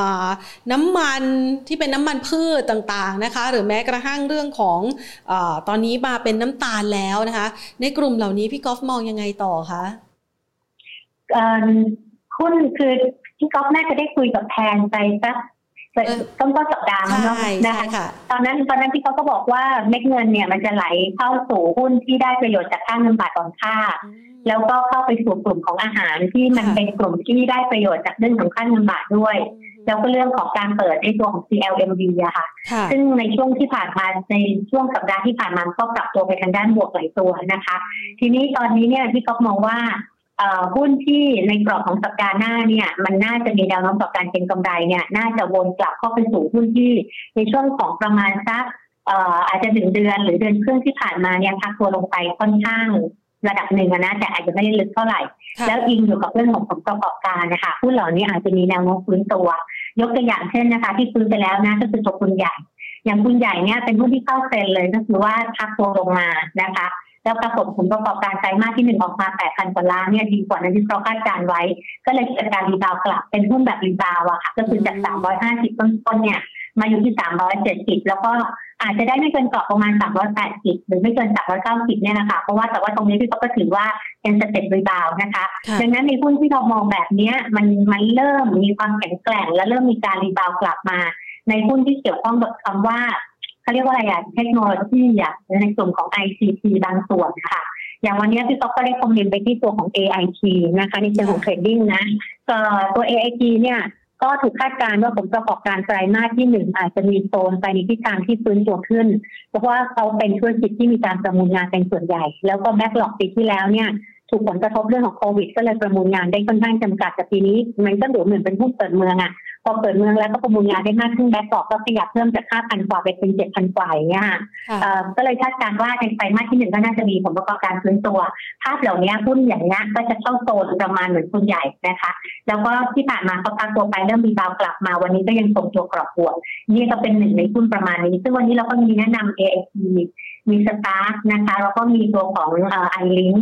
น้ำมันที่เป็นน้ำมันพืชต่างๆนะคะ หรือแม้กระทั่งเรื่องของอตอนนี้มาเป็นน้ำตาลแล้วนะคะ ในกลุ่มเหล่านี้พี่กอล์ฟมองยังไงต่อคะคุณคือพี่ก๊อฟน่าจะได้คุยกับแทนไปสัก ต้นต้นสัปดาห์มั้งนะคะตอนนั้นตอนนั้นที่เขาก็บอกว่าเม็ดเงินเนี่ยมันจะไหลเข้าสู่หุ้นที่ได้ประโยชน์จากค่าเงินบาทอ่อนค่า แล้วก็เข้าไปสู่กลุ่มของอาหารที่มันเป็นกลุ่มที่ได้ประโยชน์จากเรื่องของค่าเงินบาทด้วย แล้วก็เรื่องของการเปิดในตัวของ CLMV อะค่ะ ซึ่งในช่วงที่ผ่านมาในช่วงสัปดาห์ที่ผ่านมาก็ปรับตัวไปทางด้านบวกหลายตัวนะคะ ทีนี้ตอนนี้เนี่ยที่ก๊อฟมองว่า หุ้นที่ในกรอบของสัปดาห์หน้าเนี่ยมันน่าจะมีแนวโน้มต่อการเก็งกำไรเนี่ยน่าจะวนกลับเข้าไปสู่หุ้นที่ในช่วงของประมาณสักอาจจะถึงเดือนหรือเดือนครึ่งที่ผ่านมาเนี่ยพักตัวลงไปค่อนข้างระดับหนึ่งนะแต่อาจจะไม่ได้ลึกเท่าไหร่ แล้วอิงอยู่กับเรื่องของผลประกอบการนะคะหุ้นเหล่านี้อาจจะมีแนวโน้มฟื้นตัว ยกตัวอย่างเช่นนะคะ ที่ฟื้นไปแล้วนะก็คือตัวคุณใหญ่ อย่างคุณใหญ่เนี่ยเป็นหุ้นที่เข้าเซ็นเลยก็คือว่าพักตัวลงมานะคะ แล้วปรากฏผลประกอบการไตรมาสที่หนึ่งออกมา 8,000 กว่าล้านเนี่ยดีกว่านั้นที่เราคาดการณ์ไว้ ก็เลยเกิดการ rebound กลับเป็นหุ้นแบบ rebound อะค่ะ ก็คือจาก 350 ต้นๆเนี่ยมาอยู่ที่ 370 แล้วก็อาจจะได้ไม่เกินกรอบประมาณ 380 หรือไม่เกิน 390 เนี่ยนะคะ เพราะว่าแต่ว่าตรงนี้พี่ก็ถือว่าเป็น step rebound นะคะ ดังนั้นในหุ้นที่เรามองแบบนี้มันมันเริ่มมีความแข็งแกร่ง และเริ่มมีการ rebound กลับมา ในหุ้นที่เกี่ยวข้องกับคำว่า เขาเรียกว่าอะไรอะเทคโนโลยีอะในส่วนของ ICT บางส่วนค่ะ อย่างวันนี้พี่ต๊อกก็ได้คอมเมนต์ไปที่ตัวของ AIT นะคะในเชิงของเทรดดิ้งนะตัว AIT เนี่ยก็ถูกคาดการณ์ว่าผลประกอบการไตรมาสที่หนึ่งอาจจะมีโซนไปในทิศทางที่ฟื้นตัวขึ้น เพราะว่าเขาเป็นธุรกิจที่มีการประมูลงานเป็นส่วนใหญ่ แล้วก็แบ็กหลอกปีที่แล้วเนี่ยถูกผลกระทบเรื่องของโควิด ก็เลยประมูลงานได้ค่อนข้างจำกัดแต่ปีนี้ มันก็ดูเหมือนเป็นหุ้นเปิดเมืองอะ พอเปิดเมืองแล้วก็ประมูลงานได้มากขึ้น backlog ก็ขยับเพิ่มจากห้าพันกว่าไปเป็นเจ็ดพันกว่าอย่างเงี้ยก็เลยคาดการณ์ว่าในไตรมาสที่หนึ่งก็น่าจะมีผลประกอบการฟื้นตัว ภาพเหล่านี้หุ้นอย่างนี้ก็จะเข้าโซนประมาณเหมือนหุ้นใหญ่นะคะ แล้วก็ที่ผ่านมาเขาพักตัวไปเริ่มมีดาวกลับมาวันนี้ก็ยังคงตัวกรอบบวกนี่ก็เป็นหนึ่งในหุ้นประมาณนี้ ซึ่งวันนี้เราก็มีแนะนำ AIP มีสตาร์นะคะแล้วก็มีตัวของ ILINK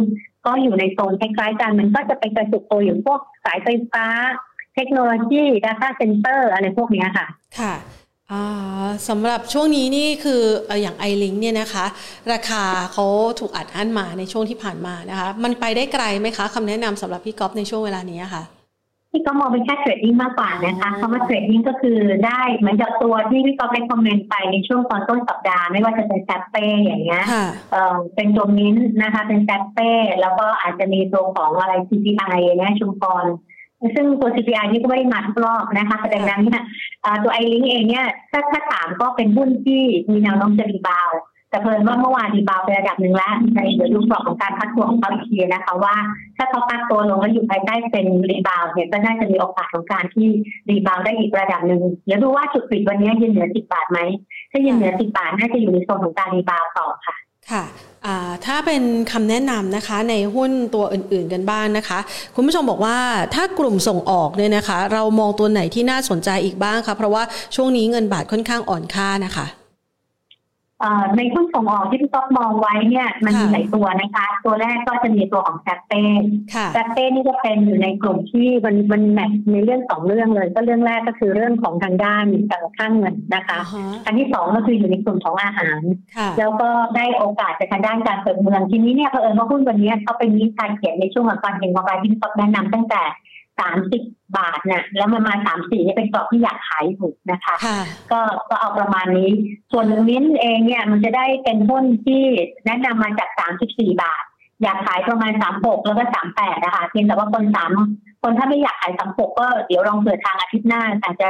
ก็อยู่ในโซนคล้ายๆกันมันก็จะไปกระจุกตัวอย่างพวกสายไฟฟ้า เทคโนโลยี Data Center อะไรพวกนี้ค่ะ ค่ะสำหรับช่วงนี้นี่คืออย่าง ILINK เนี่ยนะคะ ราคาเขาถูกอัดอั้นมาในช่วงที่ผ่านมานะคะ มันไปได้ไกลไหมคะคำแนะนำสำหรับพี่ก๊อฟในช่วงเวลานี้ค่ะพี่ก็มองเป็นแค่ trading มากกว่านะคะคำว่า trading ก็คือได้เหมือนกับตัวที่พี่ก็ไป comment ไปในช่วงตอนต้นสัปดาห์ไม่ว่าจะเป็น SAPPE อย่างเงี้ยเออเป็นตัวมิ้นนะคะ เป็น SAPPE แล้วก็อาจจะมีตัวของอะไร CPI เนี่ยชุมพร ซึ่งตัว CPI นี่ก็ไม่ได้มาทุกรอบนะคะดังนั้นเนี่ยตัว ILINK เองเนี่ยถ้าถ้าถามก็เป็นหุ้นที่มีแนวโน้มจะ rebound แต่เผอิญว่าเมื่อวาน rebound ไประดับหนึ่งแล้วในเดี๋ยวดูกรอบของการพักตัวของเขาอีกทีนะคะว่า ถ้าเขาพักตัวลงแล้วอยู่ภายใต้เป็น rebound เนี่ยก็น่าจะมีโอกาสของการที่ rebound ได้อีกระดับหนึ่งเดี๋ยวดูว่าจุดปิดวันนี้ยืนเหนือสิบบาทไหมถ้ายืนเหนือสิบบาทน่าจะอยู่ในโซนของการรีบาวต่อค่ะ ค่ะถ้าเป็นคำแนะนำนะคะในหุ้นตัวอื่นๆกันบ้างนนะคะ คุณผู้ชมบอกว่าถ้ากลุ่มส่งออกเนี่ยนะคะ เรามองตัวไหนที่น่าสนใจอีกบ้างคะเพราะว่าช่วงนี้เงินบาทค่อนข้างอ่อนค่านะคะ ในหุ้นส่งออกที่พี่ต๊อกมองไว้เนี่ยมันมีหลายตัวนะคะ ตัวแรกก็จะมีตัวของแซปเป้แซปเป้นี่ก็เป็นอยู่ในกลุ่มที่มันมันแมทในเรื่องสองเรื่องเลย ก็เรื่องแรกก็คือเรื่องของทางด้านการค่างเงินนะคะอันที่สองก็คืออยู่ในกลุ่มของอาหาร แล้วก็ได้โอกาสจากทางด้านการเปิดเมืองทีนี้เนี่ยเผอิญว่าหุ้นวันนี้เขาเป็นนิการเขียนในช่วงของการเห็นกำไรที่พี่ต๊อกแนะนำตั้งแต่ สามสิบบาทเนี่ยแล้วมันมาสามสี่นี่เป็นกรอบที่อยากขายอยู่นะคะ ก็ก็เอาประมาณนี้ ส่วนมิ้นเองเนี่ยมันจะได้เป็นหุ้นที่แนะนำมาจากสามสิบสี่บาท อยากขายประมาณสามหกแล้วก็สามแปดนะคะเพียงแต่ว่าคนสามคนถ้าไม่อยากขายสามหกก็เดี๋ยวลองเปิดทางอาทิตย์หน้าอาจจะ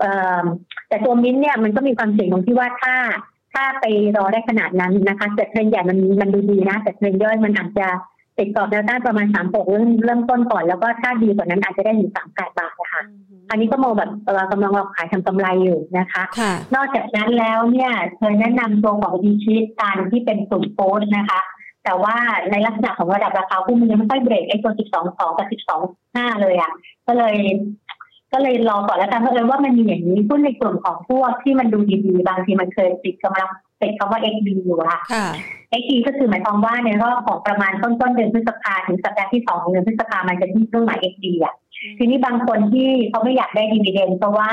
เอ่อแต่ตัวมิ้นเนี่ยมันก็มีความเสี่ยงตรงที่ว่าถ้าถ้าไปรอได้ขนาดนั้นนะคะแต่เทรนใหญ่มันมันดูดีนะแต่เทรนย่อยมันอาจจะ ติดกรอบแนวต้านประมาณสามหกเริ่มเริ่มต้นก่อน แล้วก็ถ้าดีกว่านั้นอาจจะได้ถึงสามแปดบาทนะคะอันนี้ก็มองแบบเรากำลังเราขายทำกำไรอยู่นะคะ นอกจากนั้นแล้วเนี่ยเคยแนะนำตัวของดีชีสการที่เป็นกลุ่มโพสนะคะ แต่ว่าในลักษณะของระดับราคาหุ้นมันยังไม่ค่อยเบรกไอ้ตัวสิบสองสองกับสิบสองห้าเลยอะก็เลยก็เลยรอก่อนแล้วกันเพราะเอิญว่ามันมีอย่างนี้หุ้นในกลุ่มของพวกที่มันดูดีๆบางทีมันเคยติดกำลัง ติดคำว่า XD อยู่ค่ะเอ็กก็คือหมายความว่าในรอบของประมาณต้นต้นเดือนพฤษภาถึงสัปดาห์ที่สองของเดือนพฤษภามันจะที่เครื่องหมายเอ็กดีอะทีนี้บางคนที่เขาไม่อยากได้ดีเวเดนเพราะว่า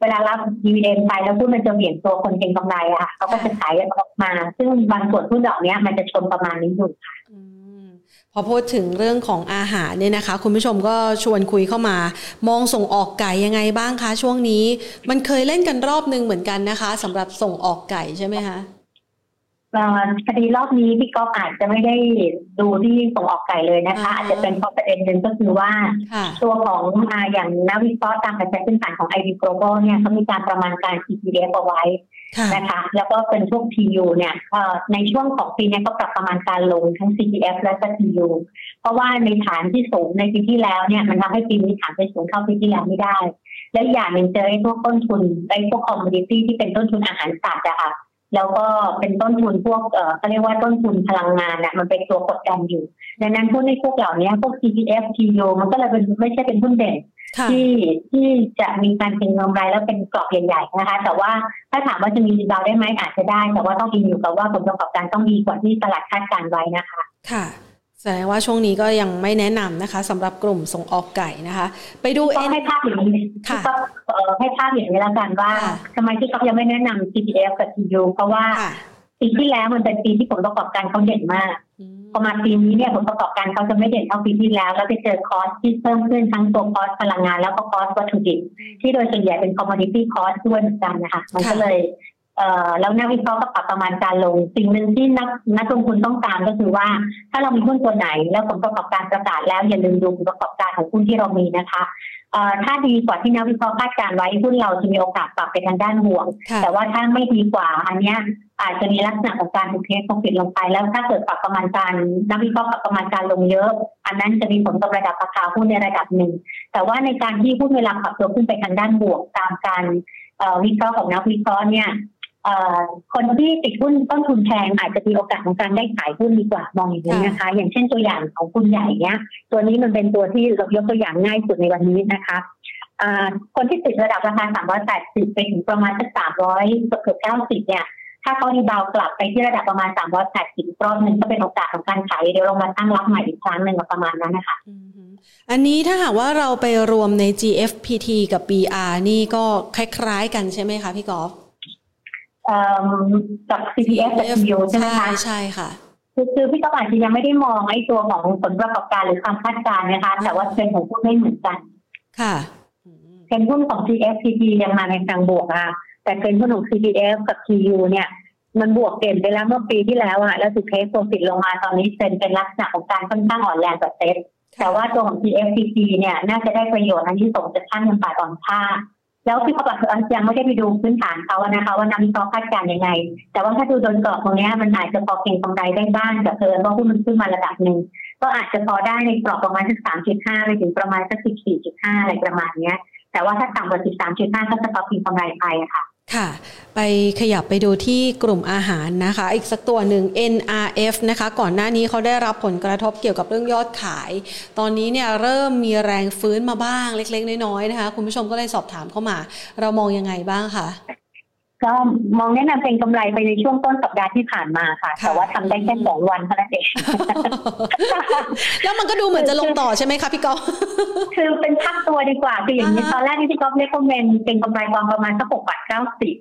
เวลารับดีเวเดนไปแล้วหุ้นมันจะเปลี่ยนตัวคนเก็งกำไรอะค่ะเขาก็จะขายออกมา ซึ่งบางส่วนหุ้นดอกนี้มันจะชนประมาณนี้อยู่ค่ะ พอพูดถึงเรื่องของอาหารเนี่ยนะคะ คุณผู้ชมก็ชวนคุยเข้ามา มองส่งออกไก่ยังไงบ้างคะช่วงนี้ มันเคยเล่นกันรอบนึงเหมือนกันนะคะสำหรับส่งออกไก่ใช่ไหมคะคดีรอบนี้พี่ก๊อฟอาจจะไม่ได้ดูที่ส่งออกไก่เลยนะคะ อาจจะเป็นเพราะประเด็นหนึ่งก็คือว่า ตัวของออย่างนักวิเคราะห์ตามกระแสพื้นฐานของ ID Global เนี่ยเขามีการประมาณการ CPDF เอาไว้ นะคะแล้วก็เป็นช่วง TU เนี่ยในช่วงของปีนี้ก็ปรับประมาณการลงทั้ง CPF และก็ TU เพราะว่าในฐานที่สูงในปีที่แล้วเนี่ยมันทำให้ปีนี้ฐานไปสูงเท่าปีที่แล้วไม่ได้ และอย่างหนึ่งเจอไอ้พวกต้นทุนไอ้พวก commodity ที่เป็นต้นทุนอาหารสัตว์อะค่ะแล้วก็เป็นต้นทุนพวกเอ่อเขาเรียกว่าต้นทุนพลังงานเนี่ยมันเป็นตัวกดดันอยู่ ดังนั้นพวกในพวกเหล่านี้พวก CPF TU มันก็เลยเป็นไม่ใช่เป็นหุ้นเด่น ที่ที่จะมีการเก็งกำไรแล้วเป็นกรอบใหญ่ๆนะคะ แต่ว่าถ้าถามว่าจะมี rebound ได้ไหมอาจจะได้ แต่ว่าต้องอิงอยู่กับว่าผลประกอบการต้องดีกว่าที่ตลาดคาดการณ์ไว้นะคะ ค่ะแสดงว่าช่วงนี้ก็ยังไม่แนะนำนะคะสำหรับกลุ่มส่งออกไก่นะคะ ไปดูเอ็นให้ภาพอย่างนี้ค่ะให้ภาพอย่างนี้แล้วกันว่าทำไมที่เขายังไม่แนะนำ CPF กับ TU เพราะว่า ปีที่แล้วมันเป็นปีที่ผลประกอบการเขาเด่นมากพอมาปีนี้เนี่ยผลประกอบการเขาจะไม่เด่นเท่าปีที่แล้ว แล้วไปเจอ cost ที่เพิ่มขึ้นทั้งตัว cost พลังงานแล้วก็ cost วัตถุดิบที่โดยส่วนใหญ่เป็น commodity cost ด้วยเหมือนกันนะคะมันก็เลยเอ่อแล้วนักวิเคราะห์ก็ปรับประมาณการลง สิ่งหนึ่งที่นักนักลงทุนต้องการก็คือว่า ถ้าเรามีหุ้นตัวไหน แล้วผลประกอบการประกาศแล้วอย่าลืมดูผลประกอบการของหุ้นที่เรามีนะคะถ้าดีกว่าที่นักวิเคราะห์คาดการไว้หุ้นเราจะมีโอกาสปรับไปทางด้านบวกแต่ว่าถ้าไม่ดีกว่าอันนี้ อาจจะมีลักษณะของการถูก take profit ลงไป แล้วถ้าเกิดปรับประมาณการนักวิเคราะห์ปรับประมาณการลงเยอะ อันนั้นจะมีผลต่อระดับราคาหุ้นในระดับหนึ่ง แต่ว่าในการที่หุ้นเวลาปรับตัวขึ้นไปทางด้านบวกตามการวิเคราะห์ของนักวิเคราะห์เนี่ยคนที่ติดหุ้นต้นทุนแพงอาจจะมีโอกาสของการได้ขายหุ้นดีกว่ามองอย่างนี้นะคะ อย่างเช่นตัวอย่างของคุณใหญ่เนี้ย ตัวนี้มันเป็นตัวที่เรายกตัวอย่างง่ายสุดในวันนี้นะคะคนที่ติดระดับราคา 380 ไปถึงประมาณสัก300 เกือบ 90 เนี่ย ถ้าเขาดีบาวกลับไปที่ระดับประมาณ 380รอบนึงก็เป็นโอกาสของการขายเดี๋ยวเรามาตั้งรับใหม่อีกครั้งหนึ่งประมาณนั้นนะคะอันนี้ถ้าหากว่าเราไปรวมใน GFPT กับ BR นี่ก็คล้ายๆกันใช่ไหมคะพี่กอล์ฟกับ CPF กับ PU ใช่ไหมคะใช่ค่ะคือคือพี่ก็อาจจะยังไม่ได้มองไอ้ตัวของผลประกอบการหรือความคาดการณ์นะคะ แต่ว่าเทรนของหุ้นไม่เหมือนกัน ค่ะเทรนหุ้นของ GFPT ยังมาในทางบวกอะ แต่เทรนหุ้นของ CPF กับ TU เนี่ยมันบวกเด่นไปแล้วเมื่อปีที่แล้วอะแล้วถูก take profit ลงมาตอนนี้เทรนเป็นลักษณะของการค่อนข้างอ่อนแรงกว่าเซ็ตแต่ว่าตัวของ GFPT เนี่ยน่าจะได้ประโยชน์อันที่ส่งจากข้างเงินบาทอ่อนค่า แล้วที่เขาบอกยังไม่ได้ไปดูพื้นฐานเขานะคะว่านักวิเคราะห์คาดการณ์ยังไง แต่ว่าถ้าดูโดยกรอบตรงนี้มันอาจจะพอเก็งกำไรได้บ้างแต่เผอิญว่าหุ้นมันขึ้นมาระดับหนึ่งก็อาจจะพอได้ในกรอบประมาณสักสามจุดห้าไปถึงประมาณสักสิบสี่จุดห้าอะไรประมาณเนี้ย แต่ว่าถ้าต่ำกว่าสิบสามจุดห้าก็จะพอเก็งกำไรไปอะค่ะ ค่ะ ไปขยับไปดูที่กลุ่มอาหารนะคะ อีกสักตัวหนึ่ง NRF นะคะ ก่อนหน้านี้เขาได้รับผลกระทบเกี่ยวกับเรื่องยอดขาย ตอนนี้เนี่ยเริ่มมีแรงฟื้นมาบ้างเล็ก ๆ น้อยๆนะคะ คุณผู้ชมก็เลยสอบถามเข้ามา เรามองยังไงบ้างคะ ก็มองแนะนำเป็นกำไรไปในช่วงต้นสัปดาห์ที่ผ่านมาค่ะ แต่ว่าทำได้แค่สองวันเท่านั้นเองแล้วมันก็ดูเหมือนจะลงต่อใช่ไหมคะพี่ก๊อฟคือเป็นพักตัวดีกว่าคืออย่างนี้ตอนแรกที่พี่ก๊อฟเรียกว่าเมนเป็นกำไรกองประมาณสักหกบาทเก้าสิบ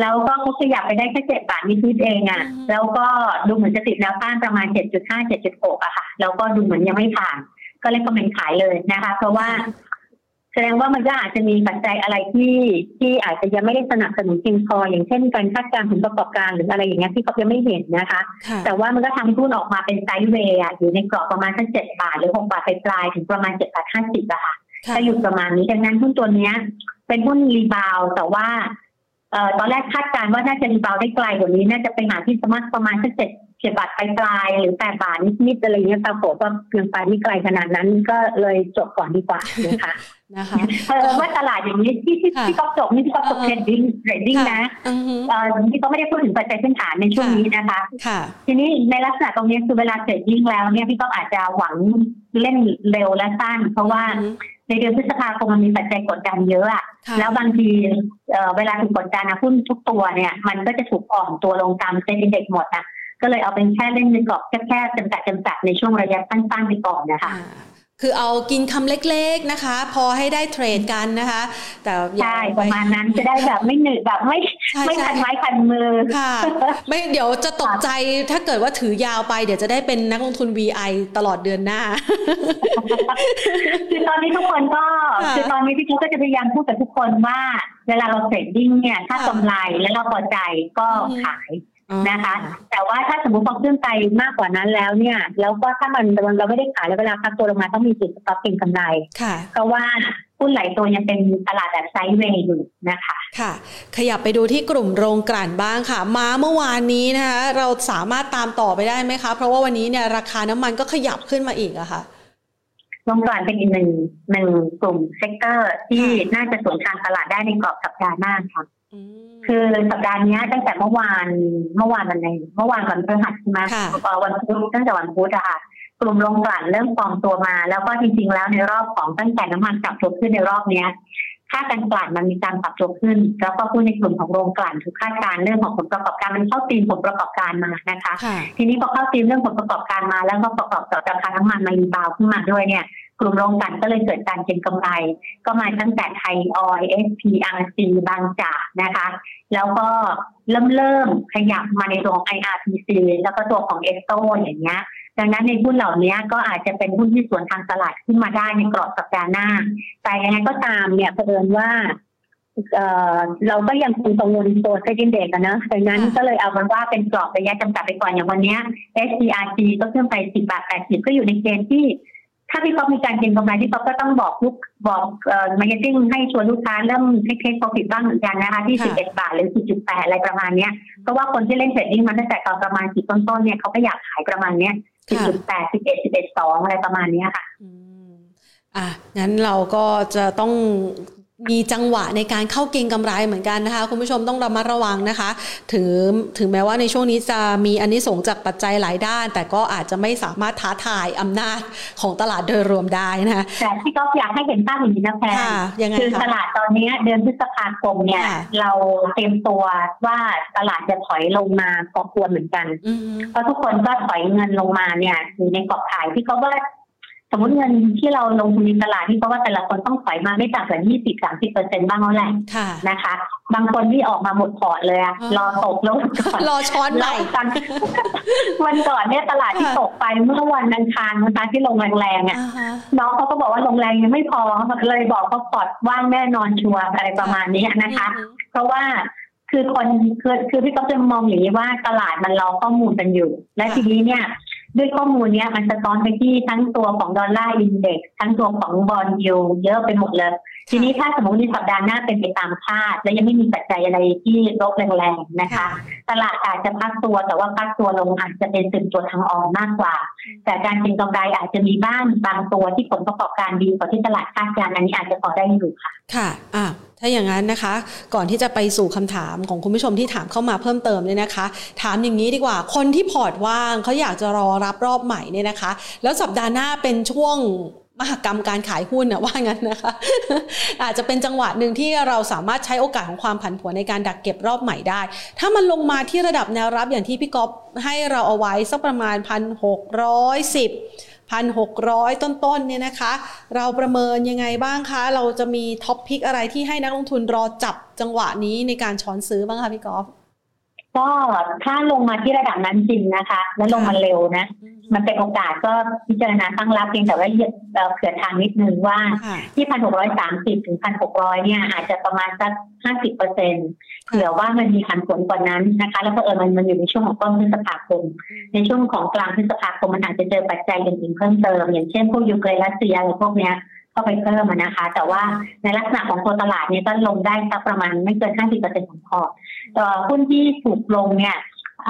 แล้วก็เขาขยับไปได้แค่เจ็ดบาทนิดๆเองอะ แล้วก็ดูเหมือนจะติดแนวต้านประมาณเจ็ดจุดห้าเจ็ดจุดหกอะค่ะ แล้วก็ดูเหมือนยังไม่ผ่าน ก็เลยคอมเมนต์ขายเลยนะคะ เพราะว่า แสดงว่ามันก็อาจจะมีปัจจัยอะไรที่ที่อาจจะยังไม่ได้สนับสนุนเพียงพออย่างเช่นการคาดการณ์ผลประกอบการหรืออะไรอย่างเงี้ยที่เขายังไม่เห็นนะคะ แต่ว่ามันก็ทำให้หุ้นออกมาเป็น sideway อยู่ในกรอบประมาณสักเจ็ดบาทหรือหกบาทไปปลายถึงประมาณเจ็ดบาทห้าสิบอะค่ะถ้าอยู่ประมาณนี้ดังนั้นหุ้นตัวเนี้ย เป็นหุ้น rebound แต่ว่าเอ่อตอนแรกคาดการณ์ว่าน่าจะ rebound ได้ไกลกว่านี้น่าจะไปหาที่สามารถประมาณสักเจ็ดเจ็ดบาทปลายหรือแปดบาทนิดๆอะไรเงี้ยปรากฏว่ายังไปไม่ไกลขนาดนั้นก็เลยจบก่อนดีกว่านะคะ นะคะเออว่าตลาดอย่างนี้ที่ที่ที่เขาจบนี่ที่เขาจบ trading trading นะเออที่เขาไม่ได้พูดถึงปัจจัยพื้นฐานในช่วงนี้นะคะทีนี้ในลักษณะตรงนี้คือเวลาเทรดดิ้งแล้วเนี่ยพี่ก็อาจจะหวังเล่นเร็วและสั้น เพราะว่าในเดือนพฤษภาคมมันมีปัจจัยกดดันเยอะอะแล้วบางทีเวลาถูกกดดันนะหุ้นทุกตัวเนี่ย มันก็จะถูกอ่อนตัวลงตามเซ็นดีเด็กหมดนะก็เลยเอาเป็นแค่เล่นในกรอบแค่ๆจำกัดจำกัดในช่วงระยะสั้นๆไปก่อนนะคะ คือเอากินคำเล็กๆนะคะ พอให้ได้เทรดกันนะคะ แต่ใช่ประมาณนั้นจะได้แบบไม่เหนื่อยแบบไม่ไม่คันไม้คันมือค่ะ ไม่เดี๋ยวจะตกใจถ้าเกิดว่าถือยาวไป เดี๋ยวจะได้เป็นนักลงทุน VI ตลอดเดือนหน้า คือตอนนี้ทุกคนก็คือตอนนี้พี่ชุก็จะพยายามพูดกับทุกคนว่า เวลาเรา trading เนี่ยถ้ากำไรแล้วเราพอใจก็ขาย นะคะ แต่ว่าถ้าสมมติพอขึ้นไปมากกว่านั้นแล้วเนี่ย แล้วก็ถ้ามันเราไม่ได้ขายแล้วเวลาพักตัวลงมาต้องมีจุด stop เป็นกำไรเพราะว่าหุ้นหลายตัวยังเป็นตลาดแบบ sideway อยู่นะคะค่ะ ขยับไปดูที่กลุ่มโรงกลั่นบ้างค่ะ มาเมื่อวานนี้นะคะเราสามารถตามต่อไปได้ไหมคะ เพราะว่าวันนี้เนี่ยราคาน้ำมันก็ขยับขึ้นมาอีกอะค่ะโรงกลั่นเป็นอีกหนึ่งหนึ่งกลุ่ม sector ที่น่าจะสวนทางตลาดได้ในกรอบสัปดาห์หน้าค่ะ คือสัปดาห์นี้ตั้งแต่เมื่อวานเมื่อวานวันไหนเมื่อวานวันพฤหัสใช่ไหมวันพุธตั้งแต่วันพุธอะค่ะกลุ่มโรงกลั่นเริ่มฟอมตัวมา แล้วก็จริงๆแล้วในรอบของตั้งแต่น้ำมันปรับตัวขึ้นในรอบเนี้ยค่าการกลั่นมันมีการปรับตัวขึ้น แล้วก็พูดในกลุ่มของโรงกลั่นคือคาดการเรื่องของผลประกอบการมันเข้าตีมผลประกอบการมานะคะ ทีนี้พอเข้าตีมเรื่องผลประกอบการมา แล้วก็ประกอบกับราคาน้ำมันมารีบาวขึ้นมาด้วยเนี่ย กลุ่มโรงกลั่นก็เลยเกิดการเก็งกำไร ก็มาตั้งแต่ไทยออยเอสพีอาร์ซีบางจากนะคะ แล้วก็เริ่มเริ่มขยับมาในตัวของ IRPC แล้วก็ตัวของเอสโซ่อย่างเงี้ยดังนั้นในหุ้นเหล่านี้ก็อาจจะเป็นหุ้นที่สวนทางตลาดขึ้นมาได้ในกรอบสัปดาห์หน้า แต่ยังไงก็ตามเนี่ยเผอิญว่าเเราก็ยังคงกังวลตัว SET Index นะดังนั้นก็เลยเอาเป็นว่าเป็นกรอบระยะจำกัดไปก่อนอย่างวันนี้ SPRC ก็ขึ้นไป 10 บาท 80 ก็อยู่ในเกณฑ์ที่ ถ้าพี่ก๊อฟมีการเก็งกำไรพี่ก๊อฟก็ต้องบอกลูกบอกเอ่อ marketing ให้ชวนลูกค้าเริ่ม take take profit บ้างเหมือนกันนะคะที่ 11 บาทหรือ 10.8 อะไรประมาณเนี้ยเพราะว่าคนที่เล่นเทรดดิ้งมาตั้งแต่ตอนประมาณ10ต้นๆเนี่ยเขาก็อยากขายประมาณเนี้ย10.8 11 11 2 อะไรประมาณเนี้ยค่ะอะงั้นเราก็จะต้อง มีจังหวะในการเข้าเก็งกำไรเหมือนกันนะคะ คุณผู้ชมต้องระมัดระวังนะคะ ถึงถึงแม้ว่าในช่วงนี้จะมีอันนี้ส่งจากปัจจัยหลายด้าน แต่ก็อาจจะไม่สามารถท้าทายอำนาจของตลาดโดยรวมได้นะคะแต่ที่ก็อยากให้เห็นภาพอย่างนี้นะแพรคือตลาดตอนนี้เดือนพฤษภาคมเนี่ย เราเตรียมตัวว่าตลาดจะถอยลงมาพอควรเหมือนกันเพราะทุกคนก็ถอยเงินลงมาเนี่ยอยู่ในกรอบขายที่เขาว่า สมมติเงินที่เราลงทุนในตลาดที่เพราะว่าแต่ละคนต้องถอยมาไม่ต่ำกว่ายี่สิบสามสิบเปอร์เซ็นต์บ้างแล้วแหละนะคะ บางคนที่ออกมาหมดพอร์ตเลยอะรอตกแล้วก่อนรอช้อนใหม่กันวันก่อนเนี่ยตลาดที่ตกไปเมื่อวันอังคารนะคะที่ลงแรงๆเนี่ยน้องเขาก็บอกว่าลงแรงยังไม่พอเลยบอกเขาพอร์ตว่างแน่นอนชัวร์อะไรประมาณนี้นะคะ เพราะว่าคือคนคือคือพี่ก็จะมองอย่างนี้ว่าตลาดมันรอข้อมูลกันอยู่ และทีนี้เนี่ย ด้วยข้อมูลเนี้ยมันสะท้อนไปที่ทั้งตัวของ Dollar Index ทั้งตัวของ bond yield เยอะไปหมดเลย ทีนี้ถ้าสมมติในสัปดาห์หน้าเป็นไปตามคาด และยังไม่มีปัจจัยอะไรที่ลบแรงๆนะคะ ตลาดอาจจะพักตัวแต่ว่าพักตัวลงอาจจะเป็นสึ่งตัวทางออกมากกว่า แต่การเป็นกำไรอาจจะมีบ้างบางตัวที่ผลประกอบการดีกว่าที่ตลาดคาดการณ์อันนี้อาจจะพอได้อยู่ค่ะ ค่ะอ่า ถ้าอย่างนั้นนะคะ ก่อนที่จะไปสู่คำถามของคุณผู้ชมที่ถามเข้ามาเพิ่มเติมเนี่ยนะคะ ถามอย่างนี้ดีกว่า คนที่พอร์ตว่างเขาอยากจะรอรับรอบใหม่เนี่ยนะคะ แล้วสัปดาห์หน้าเป็นช่วงมหกรรมการขายหุ้นนะว่างั้นนะคะ อาจจะเป็นจังหวะหนึ่งที่เราสามารถใช้โอกาสของความผันผวนในการดักเก็บรอบใหม่ได้ ถ้ามันลงมาที่ระดับแนวรับอย่างที่พี่ก๊อฟให้เราเอาไว้สักประมาณพันหกร้อยสิบ 1,600 ต้นๆเนี่ยนะคะ เราประเมินยังไงบ้างคะ เราจะมีท็อปพิกอะไรที่ให้นักลงทุนรอจับจังหวะนี้ในการช้อนซื้อบ้างคะพี่กอล์ฟ ก็ถ้าลงมาที่ระดับนั้นจริงนะคะ แล้วลงมาเร็วนะ มันเป็นโอกาสก็พิจารณาตั้งรับเพียงแต่ว่าเผื่อทางนิดนึงว่าที่พันหกร้อยสามสิบถึงพันหกร้อยเนี่ย อาจจะประมาณสักห้าสิบเปอร์เซ็นเผื่อว่ามันมีผันผวนกว่านั้นนะคะ แล้วก็เออมันมันอยู่ในช่วงของต้นพฤษภาคม ในช่วงของกลางพฤษภาคมมันอาจจะเจอปัจจัยอื่นๆเพิ่มเติม อย่างเช่นพวกยูเครนรัสเซียอะไรพวกเนี้ยเข้าไปเพิ่มนะคะ แต่ว่าในลักษณะของตัวตลาดเนี่ยก็ลงได้สักประมาณไม่เกิน 50%ของพอร์ต หุ้นที่ถูกลงเนี่ย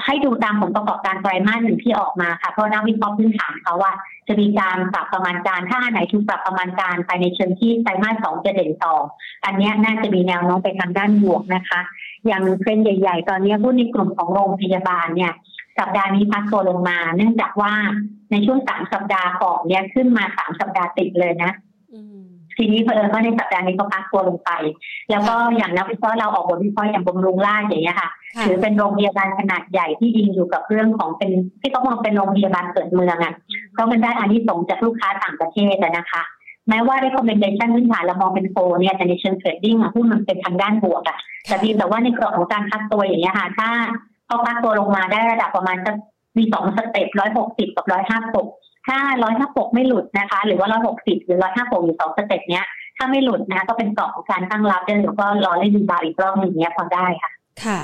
ให้ดูตามผลประกอบการไตรมาสหนึ่งที่ออกมาค่ะเพราะนักวิเคราะห์พื้นฐานเขาว่า จะมีการปรับประมาณการถ้าอันไหนถูกปรับประมาณการไปในเชิงที่ไตรมาสสองจะเด่นต่ออันนี้น่าจะมีแนวโน้มไปทางด้านบวกนะคะ อย่างเทรนใหญ่ๆ ตอนนี้หุ้นในกลุ่มของโรงพยาบาลเนี่ยสัปดาห์นี้พักตัวลงมา เนื่องจากว่าในช่วงสามสัปดาห์ก่อนเนี่ยขึ้นมาสามสัปดาห์ติดเลยนะ ทีนี้เพอิญว่าในสัปดาห์นี้ก็พักตัวลงไป แล้วก็อย่างนักวิเคราะห์เราออกบทวิเคราะห์อย่างบำรุงราชอย่างเงี้ยค่ะถือเป็นโรงพยาบาลขนาดใหญ่ที่ยิงอยู่กับเรื่องของเป็นที่เขามองเป็นโรงพยาบาลเกิดเมืองอะเพราะมันได้อานิสงส์จากลูกค้าต่างประเทศนะคะแม้ว่าได้ recommendation พื้นฐานเรามองเป็นโฟเนี่ยแต่ในเชิง trading อะหุ้นมันเป็นทางด้านบวกอะแต่ดีแต่ว่าในกรอบของการพักตัวอย่างเงี้ยค่ะ ถ้าเขาพักตัวลงมาได้ระดับประมาณสักมีสอง step ร้อยหกสิบกับร้อยห้าหก ถ้าร้อยห้าหกไม่หลุดนะคะ หรือว่าร้อยหกสิบหรือร้อยห้าหกอยู่สอง step เนี้ย ถ้าไม่หลุดนะ ก็เป็นกรอบของการตั้งรับได้หรือก็รอเล่นดูบาอีกรอบหนึ่งเนี้ยพอได้ค่ะ ค่ะ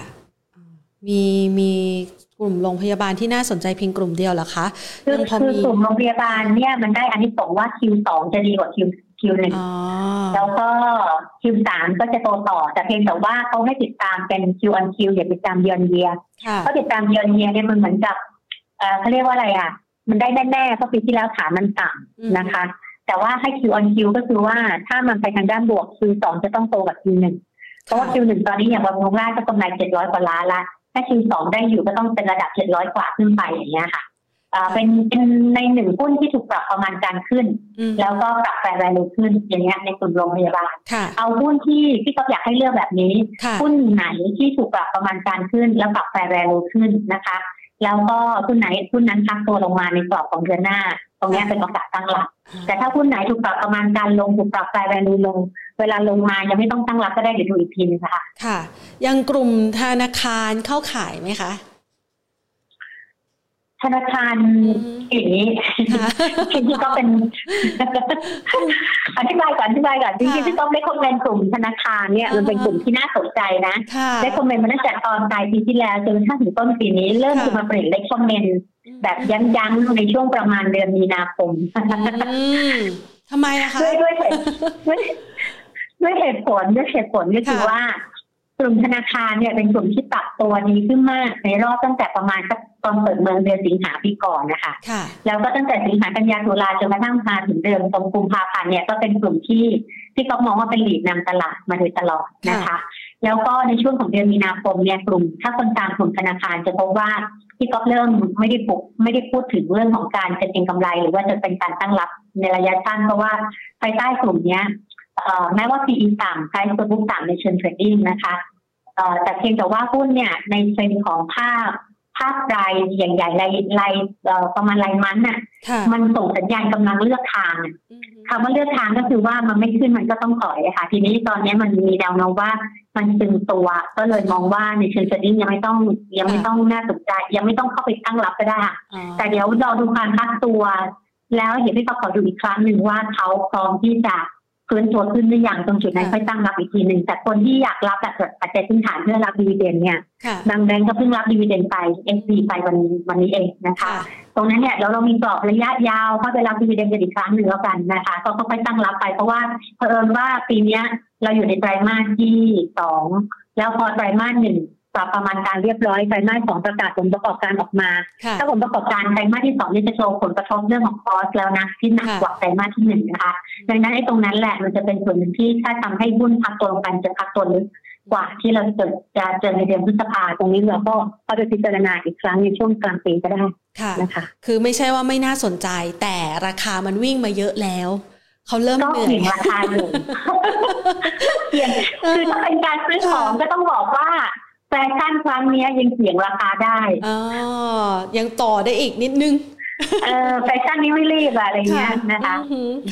มีมีกลุ่มโรงพยาบาลที่น่าสนใจเพียงกลุ่มเดียวเหรอคะคือคือกลุ่มโรงพยาบาลเนี่ยมันได้อันนี้บอกว่าคิวสองจะดีกว่าคิวคิวหนึ่งแล้วก็คิวสามก็จะโตต่อ แต่เพียงแต่ว่าเขาให้ติดตามเป็นคิวอันคิวอย่าติดตามเยือนเยียเขาติดตามเยือนเยียเนี่ยมันเหมือนกับเขาเรียกว่าอะไรอะ มันได้แน่ๆเพราะปีที่แล้วฐานมันต่ำนะคะ แต่ว่าให้ Q on Q ก็คือว่าถ้ามันไปทางด้านบวก Q สองจะต้องโตกับ Q หนึ่งเพราะว่า Q หนึ่งตอนนี้อย่างบำรุงราชก็กำไรเจ็ดร้อยกว่าล้านละถ้า Q สองได้อยู่ก็ต้องเป็นระดับเจ็ดร้อยกว่าขึ้นไปอย่างเงี้ยค่ะเป็นเป็นในหนึ่งหุ้นที่ถูกปรับประมาณการขึ้น แล้วก็ปรับ fair value ขึ้นอย่างเงี้ยในกลุ่มโรงพยาบาล เอาหุ้นที่ที่เขาอยากให้เลือกแบบนี้ หุ้นไหนที่ถูกปรับประมาณการขึ้น แล้วปรับ fair value ขึ้นนะคะ แล้วก็หุ้นไหนหุ้นนั้นพักตัวลงมาในกรอบของเดือนหน้า ตรงนี้เป็นโอกาสตั้งหลัก แต่ถ้าหุ้นไหนถูกปรับประมาณการลงถูกปรับ fair value ลง เวลาลงมายังไม่ต้องตั้งรับก็ได้เดี๋ยวดูอีกทีนึงค่ะ ค่ะ ยังกลุ่มธนาคารเข้าขายไหมคะ ธนาคารอย่างนี้จริงๆก็เป็นอธิบายก่อนอธิบายก่อนจริงๆที่ต้องได้คอมเมนต์กลุ่มธนาคารเนี่ยมันเป็นกลุ่มที่น่าสนใจนะ ได้คอมเมนต์มาตั้งแต่ตอนปลายปีที่แล้วจนกระทั่งถึงต้นปีนี้เริ่มจะมาเปลี่ยนได้คอมเมนต์แบบยั้งๆในช่วงประมาณเดือนมีนาคมทำไมอะคะด้วยด้วยเหตุด้วยเหตุผลด้วยเหตุผลก็คือว่า กลุ่มธนาคารเนี่ยเป็นกลุ่มที่ปรับตัวดีขึ้นมากในรอบตั้งแต่ประมาณสักตอนเปิดเมืองเดือนสิงหาปีก่อนนะคะ แล้วก็ตั้งแต่สิงหากันยาตุลาจนกระทั่งมาถึงเดือนตรงกุมภาพันธ์เนี่ยก็เป็นกลุ่มที่ที่เขามองว่าเป็นหลีดนำตลาดมาโดยตลอดนะคะ แล้วก็ในช่วงของเดือนมีนาคมเนี่ยกลุ่ม ถ้าคนตามกลุ่มธนาคารจะพบว่าที่ก็เริ่มไม่ได้ปุกไม่ได้พูดถึงเรื่องของการจะเก็งกำไร หรือว่าจะเป็นการตั้งรับในระยะสั้นเพราะว่าภายใต้กลุ่มนี้ แม้ว่า PE ต่ำ price to book ต่ำในเชิง trading นะคะแต่เพียงแต่ว่าหุ้นเนี่ยในเทรนของภาพภาพรายใหญ่ๆรายรายประมาณรายมันน่ะ มันส่งสัญญาณกำลังเลือกทางคำว่าเลือกทางก็คือว่ามันไม่ขึ้นมันก็ต้องถอยค่ะ ทีนี้ตอนนี้มันมีแนวโน้มว่ามันตึงตัว ก็เลยมองว่าในเชิง trading ยังไม่ต้องยังไม่ต้องน่าสนใจ ยังไม่ต้องเข้าไปตั้งรับก็ได้ แต่เดี๋ยวรอดูการพักตัว แล้วเดี๋ยวพี่ขอดูอีกครั้งหนึ่งว่าเขาพร้อมที่จะ ฟื้นตัวขึ้นหรือยังตรงจุดนั้นค่อยตั้งรับอีกทีหนึ่งแต่คนที่อยากรับแบบปัจจัยพื้นฐานเพื่อรับ dividend เนี่ยบางแบงก์ก็เพิ่งรับ dividend ไปเอฟซีไปวันวันนี้เองนะคะ ตรงนั้นเนี่ยเราเรามีกรอบระยะยาวเข้าไปรับ dividend กันอีกครั้งหนึ่งแล้วกันนะคะ ก็ค่อยตั้งรับไปเพราะว่าเผอิญว่าปีนี้เราอยู่ในไตรมาสที่สองแล้วพอไตรมาสหนึ่ง ปรับประมาณการเรียบร้อยไตรมาสสองประกาศผลประกอบการออกมา ถ้าผลประกอบการไตรมาสที่สองนี่จะโชว์ผลกระทบเรื่องของคอสแล้วนะที่หนักกว่าไตรมาสที่หนึ่งนะคะ ดังนั้นไอ้ตรงนั้นแหละมันจะเป็นส่วนหนึ่งที่ถ้าทำให้หุ้นพักตัวลงไปจะพักตัวลึกกว่าที่เราจะจะเจอในเดือนพฤษภาตรงนี้เราก็ก็จะพิจารณาอีกครั้งในช่วงกลางปีก็ได้นะคะ คือไม่ใช่ว่าไม่น่าสนใจแต่ราคามันวิ่งมาเยอะแล้วเขาเริ่มเหนื่อยราคาอยู่เปลี่ยนคือถ้าเป็นการซื้อของก็ต้องบอกว่า แฟชั่นครั้งนี้ยังเสียงราคาได้อ๋อยังต่อได้อีกนิดนึงเออแฟชั่นนี้ไม่รีบอะไรเงี้ยนะคะ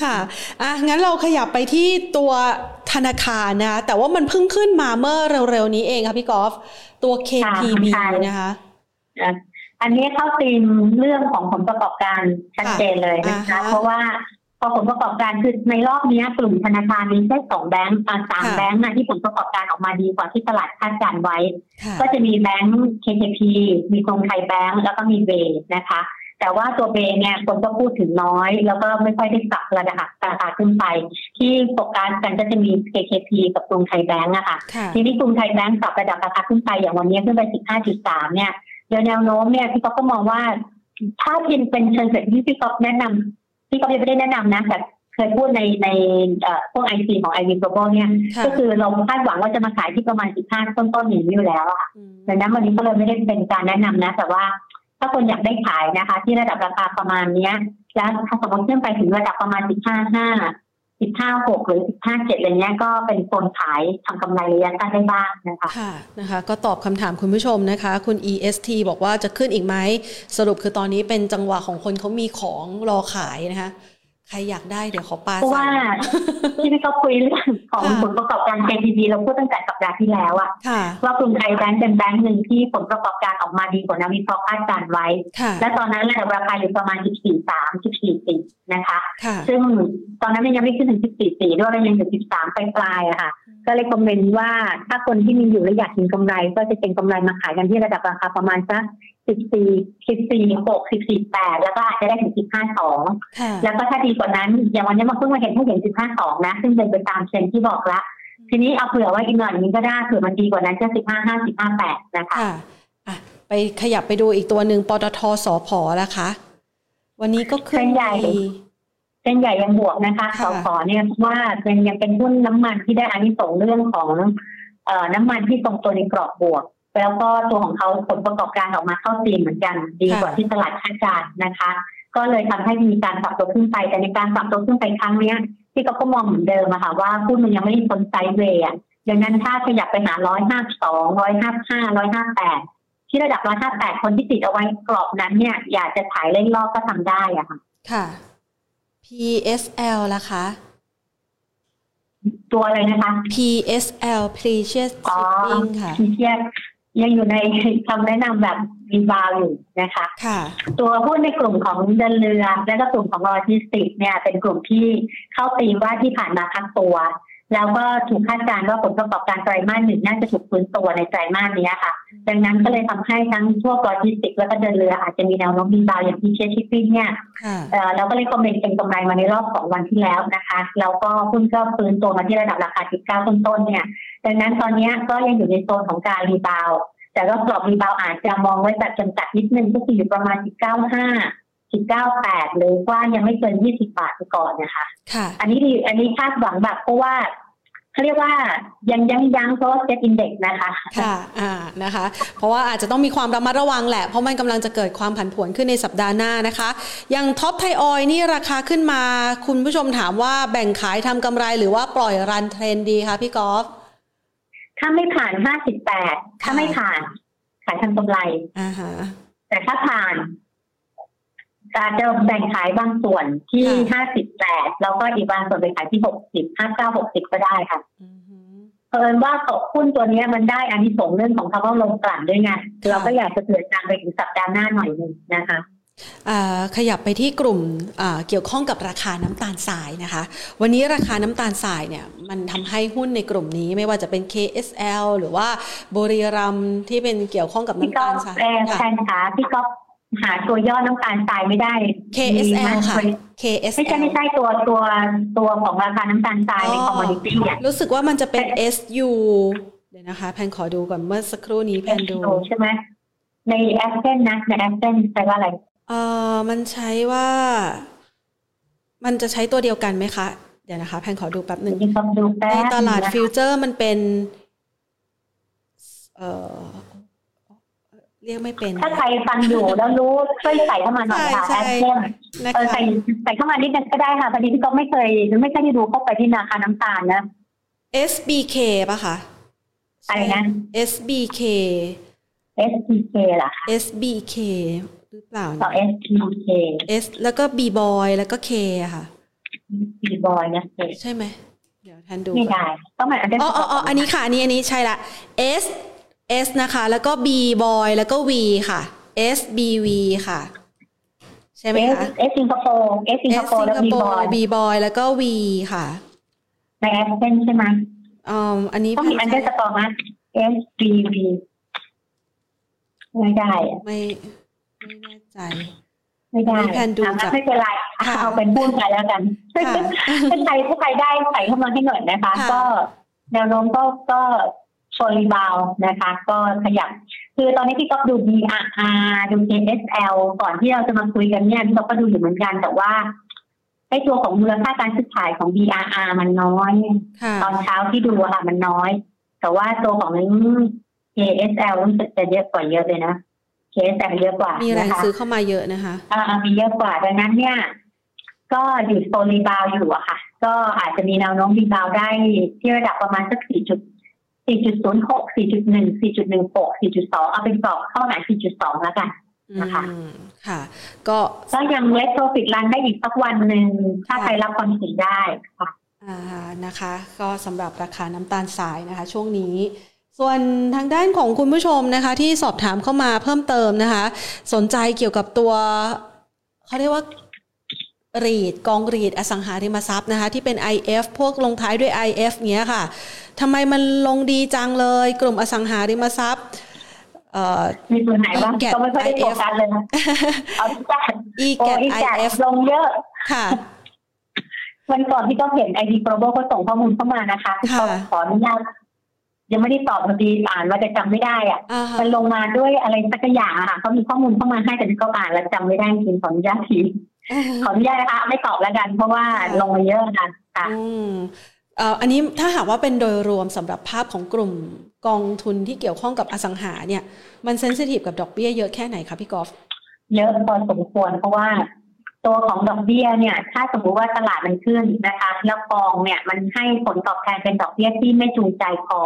ค่ะอะงั้นเราขยับไปที่ตัวธนาคารนะคะแต่ว่ามันเพิ่งขึ้นมาเมื่อเร็วๆนี้เองค่ะพี่กอล์ฟตัว KPB นะคะอันนี้เข้าตีมเรื่องของผลประกอบการชัดเจนเลยนะคะ เพราะว่า พอผลประกอบการคือในรอบนี้กลุ่มธนาคารมีแค่สองแบงก์สามแบงก์นะที่ผลประกอบการออกมาดีกว่าที่ตลาดคาดการไว้ ก็จะมีแบงก์ KKP มีกรุงไทยแบงก์แล้วก็มีเบนะคะ แต่ว่าตัวเบเนี่ยคนก็พูดถึงน้อย แล้วก็ไม่ค่อยได้ปรับระดับราคาขึ้นไป ที่โฟกัสกันก็จะมี KKP กับกรุงไทยแบงก์อะค่ะ ทีนี้กรุงไทยแบงก์ปรับระดับราคาขึ้นไปอย่างวันนี้ขึ้นไป 15.3 เนี่ยโดยแนวโน้มเนี่ยพี่ก๊อฟก็มองว่าถ้าเป็นเป็นเชิงเศรษฐกิจที่พี่ก๊อฟแนะนำ ที่ก็ไม่ได้แนะนำนะแต่เคยพูดในในพวกไอซีของไอวีโกลบอลเนี่ย ก็คือเราคาดหวังว่าจะมาขายที่ประมาณสิบห้าต้นๆอย่างนี้อยู่แล้วอะดังนั้นวันนี้ก็เลยไม่ได้เป็นการแนะนำนะ แต่ว่าถ้าคนอยากได้ขายนะคะ ที่ระดับราคาประมาณเนี้ย แล้วถ้าสมมติขึ้นไปถึงระดับประมาณสิบห้าห้า สิบห้าหกหรือสิบห้าเจ็ดอะไรเงี้ยก็เป็นคนขายทำกำไรระยะสั้นได้บ้างนะคะค่ะนะคะ ก็ตอบคำถามคุณผู้ชมนะคะ คุณ EST บอกว่าจะขึ้นอีกไหม สรุปคือตอนนี้เป็นจังหวะของคนเขามีของรอขายนะคะ ใครอยากได้เดี๋ยวขอปาเพราะว่าที่พี่เขาคุยเรื่องของผลประกอบการ JTB เราพูดตั้งแต่สัปดาห์ที่แล้วอะว่ากลุ่มไทยแบงก์เป็นแบงก์หนึ่งที่ผลประกอบการออกมาดีกว่านักวิเคราะห์คาดการไว้ และตอนนั้นระดับราคาอยู่ประมาณ 14.3 14.4 นะคะ ซึ่งตอนนั้นยังไม่ขึ้นถึง 14.4 ด้วยยังอยู่ 13 ปลายๆอะค่ะ ก็เลยคอมเมนต์ว่าถ้าคนที่มีอยู่และอยากเห็นกำไร ก็จะเป็นกำไรมาขายกันที่ระดับราคาประมาณสัก สิบสี่สิบสี่หกสิบสี่แปดแล้วก็อาจจะได้ถึงสิบห้าสองแล้วก็ถ้าดีกว่านั้นอย่างวันนี้มาเพิ่งมาเห็นให้เห็นสิบห้าสองนะ ซึ่งเป็นไปตามเทรนที่บอกละทีนี้เอาเผื่อว่าอีกหน่อยนี้ก็ได้เผื่อมันดีกว่านั้นจะสิบห้าห้าสิบห้าแปดนะคะไปขยับไปดูอีกตัวหนึ่งปตทสพแล้วคะ วันนี้ก็ขึ้นใหญ่เส้นใหญ่ยังบวกนะคะสพเนี่ยว่ายังยังเป็นหุ้นน้ำมันที่ได้อานิสงส์เรื่องของเอ่อน้ำมันที่ทรงตัวในกรอบบวก แล้วก็ตัวของเขาผลประกอบการออกมาเข้าตีมเหมือนกัน ดีกว่าที่ตลาดคาดการณ์นะคะ ก็เลยทำให้มีการปรับตัวขึ้นไปแต่ในการปรับตัวขึ้นไปครั้งนี้ที่เขาก็มองเหมือนเดิมอะค่ะว่าหุ้นมันยังไม่ได้พ้นไซด์เวย์ดังนั้นถ้าขยับไปหาร้อยห้าสองร้อยห้าห้าร้อยห้าแปดที่ที่ระดับร้อยห้าแปดคนที่ติดเอาไว้กรอบนั้นเนี่ย อยากจะขายเล่นรอบก็ทำได้อะค่ะ ค่ะ PSL ล่ะคะ ตัวอะไรนะคะ PSL Precious Shipping ค่ะ Precious ยังอยู่ในคำแนะนำแบบ rebound อยู่นะคะค่ะตัวหุ้นในกลุ่มของเดินเรือ และก็กลุ่มของโลจิสติกเนี่ยเป็นกลุ่มที่เข้าตีว่าที่ผ่านมาพักตัว แล้วก็ถูกคาดการณ์ว่าผลประกอบการไตรมาสหนึ่งน่าจะถูกฟื้นตัวในไตรมาสนี้ค่ะ ดังนั้นก็เลยทำให้ทั้งพวกโลจิสติกและก็เดินเรืออาจจะมีแนวโน้มดีบาวอย่างที่ Precious Shipping เนี่ยเราก็เลย comment เป็นกำไรมาในรอบสองวันที่แล้วนะคะแล้วก็หุ้นก็ฟื้นตัวมาที่ระดับราคา 19 ต้นๆเนี่ย ดังนั้นตอนนี้ก็ยังอยู่ในโซนของการ rebound แต่ก็กรอบ rebound อาจจะมองไว้แบบจำกัดนิดนึงก็คืออยู่ประมาณ 19.5 19.8หรือว่ายังไม่เกิน20บาทไปก่อนนะคะค่ะอันนี้ดีอันนี้คาดหวังแบบเพราะว่าเขาเรียกว่ายังยังยังเพราะ SET Index นะคะ ค่ะ อ่า นะคะ เพราะว่าอาจจะต้องมีความระมัดระวังแหละ เพราะมันกำลังจะเกิดความผันผวนขึ้นในสัปดาห์หน้านะคะ อย่าง TOP ไทยออยล์นี่ราคาขึ้นมา คุณผู้ชมถามว่าแบ่งขายทำกำไรหรือว่าปล่อย run trend ดีคะพี่กอล์ฟ ถ้าไม่ผ่าน58ถ้าไม่ผ่าน ขายทำกำไร อ่าฮะ แต่ถ้าผ่าน การจะแบ่งขายบางส่วนที่ห้าสิบแปดแล้วก็อีกบางส่วนไปขายที่หกสิบห้าเก้าหกสิบก็ได้ค่ะเพราะว่าตกหุ้นตัวนี้มันได้อันนี้ส่งเรื่องของคำว่าลงกลั่นด้วยไงเราก็อยากจะเตือนการไปถึงสัปดาห์หน้าหน่อยหนึ่งนะคะขยับไปที่กลุ่มเกี่ยวข้องกับราคาน้ำตาลทรายนะคะ วันนี้ราคาน้ำตาลทรายเนี่ยมันทำให้หุ้นในกลุ่มนี้ไม่ว่าจะเป็น KSL หรือว่าบุรีรัมย์ที่เป็นเกี่ยวข้องกับน้ำตาลทรายค่ะแทนคะพี่ก๊อฟ หาตัวย่อน้ำตาลทรายไม่ได้ KSL ค่ะ KSL ไม่ใช่ไม่ใช่ตัวตัวตัวของราคาน้ำตาลทรายใน commodityี้รู้สึกว่ามันจะเป็น SU เดี๋ยวนะคะ แพนขอดูก่อนเมื่อสักครู่นี้แพนดูใช่ไหมใน Aspen นะใน Aspen แปลว่าอะไรเออมันใช้ว่า มันจะใช้ตัวเดียวกันไหมคะ เดี๋ยวนะคะ แพนขอดูแป๊บหนึ่งในตลาดฟิวเจอร์มันเป็น เออ เรียกไม่เป็น ถ้าใครฟังอยู่แล้วรู้ช่วยใส่เข้ามาหน่อยค่ะแอดเซนเออใส่ใส่เข้ามานิดนึงก็ได้ค่ะพอดีพี่ก็ไม่เคยไม่ใช่ที่ดูเข้าไปที่นาคาน้ำตาลนะ SBK ป่ะคะอะไรนะ SBK SBK ล่ะ SBK หรือเปล่าต่อ SBK S แล้วก็ B boy แล้วก็ K ค่ะ B boy นะใช่ไหมเดี๋ยวทันดูไม่ได้ต้องมาอันนี้อ๋ออ๋ออันนี้ค่ะ อันนี้อันนี้ใช่ละ S S นะคะ แล้วก็ B boy แล้วก็ V ค่ะ S B V ค่ะ ใช่ไหมคะ S สิงคโปร์ S สิงคโปร์แล้ว B boy B boy แล้วก็ V ค่ะในแอปเส้นใช่ไหมอ๋ออันนี้ต้องมีอันเดอร์สกอร์ไหม S B V ไม่ได้ไม่ไม่แน่ใจ ไม่ได้แผนดูจากไม่เป็นไรเอาเป็นพูดไปแล้วกันถ้าใครถ้าใครได้ใส่เข้ามาให้หน่อยนะคะ ก็แนวโน้มก็ก็ โซลีบาวนะคะ ก็ขยับ คือตอนนี้พี่ก็ดู BRR ดู KSL ก่อนที่เราจะมาคุยกันเนี่ยพี่ก็ดูอยู่เหมือนกันแต่ว่าไอ้ตัวของมูลค่าการซื้อขายของ BRR มันน้อย ตอนเช้าที่ดูค่ะมันน้อย แต่ว่าตัวของ KSL รู้สึกจะเยอะกว่าเยอะเลยนะ KSL เยอะกว่ามีแรงซื้อเข้ามาเยอะนะคะอ่ามีเยอะกว่าดังนั้นเนี่ย ก็อยู่โซน rebound อยู่อะค่ะ ก็อาจจะมีแนวโน้ม rebound ได้ที่ระดับประมาณสักสี่จุด 4.06 4.1 4.16 4.2 เอาเป็นกรอบเข้าไหน4.2 แล้วกันนะคะค่ะ ก็ก็ยัง let profit run ได้อีกสักวันหนึ่งถ้าใครรับความเสี่ยงได้ค่ะอ่านะคะ ก็สำหรับราคาน้ำตาลทรายนะคะ ช่วงนี้ ส่วนทางด้านของคุณผู้ชมนะคะ ที่สอบถามเข้ามาเพิ่มเติมนะคะ สนใจเกี่ยวกับตัวเขาเรียกว่า REIT กอง REIT อสังหาริมทรัพย์นะคะที่เป็น IF พวกลงท้ายด้วย IF เงี้ยค่ะทำไมมันลงดีจังเลย กลุ่มอสังหาริมทรัพย์มีตัวไหนบ้างก็ไม่ค่อยได้โฟกัสเลยเอาที่จัด EGATIF ลงเยอะค่ะวันก่อนที่ต้องเห็นไอดีโปรโบเขาส่งข้อมูลเข้ามานะคะที่เขาขออนุญาตยังไม่ได้ตอบพอดีอ่านว่าจะจำไม่ได้อะ มันลงมาด้วยอะไรสักอย่างค่ะเขามีข้อมูลเข้ามาให้แต่ที่เขาอ่านแล้วจำไม่ได้จริงขออนุญาตที ขออนุญาตนะคะไม่ตอบแล้วกัน เพราะว่าลงมาเยอะนะค่ะอันนี้ถ้าหากว่าเป็นโดยรวมสำหรับภาพของกลุ่มกองทุนที่เกี่ยวข้องกับอสังหาเนี่ย มันเซนซิทีฟกับดอกเบี้ยเยอะแค่ไหนคะพี่กอล์ฟเยอะพอสมควรเพราะว่าตัวของดอกเบี้ยเนี่ย ถ้าสมมติว่าตลาดมันขึ้นนะคะ แล้วกองเนี่ยมันให้ผลตอบแทนเป็นดอกเบี้ยที่ไม่จูงใจพอ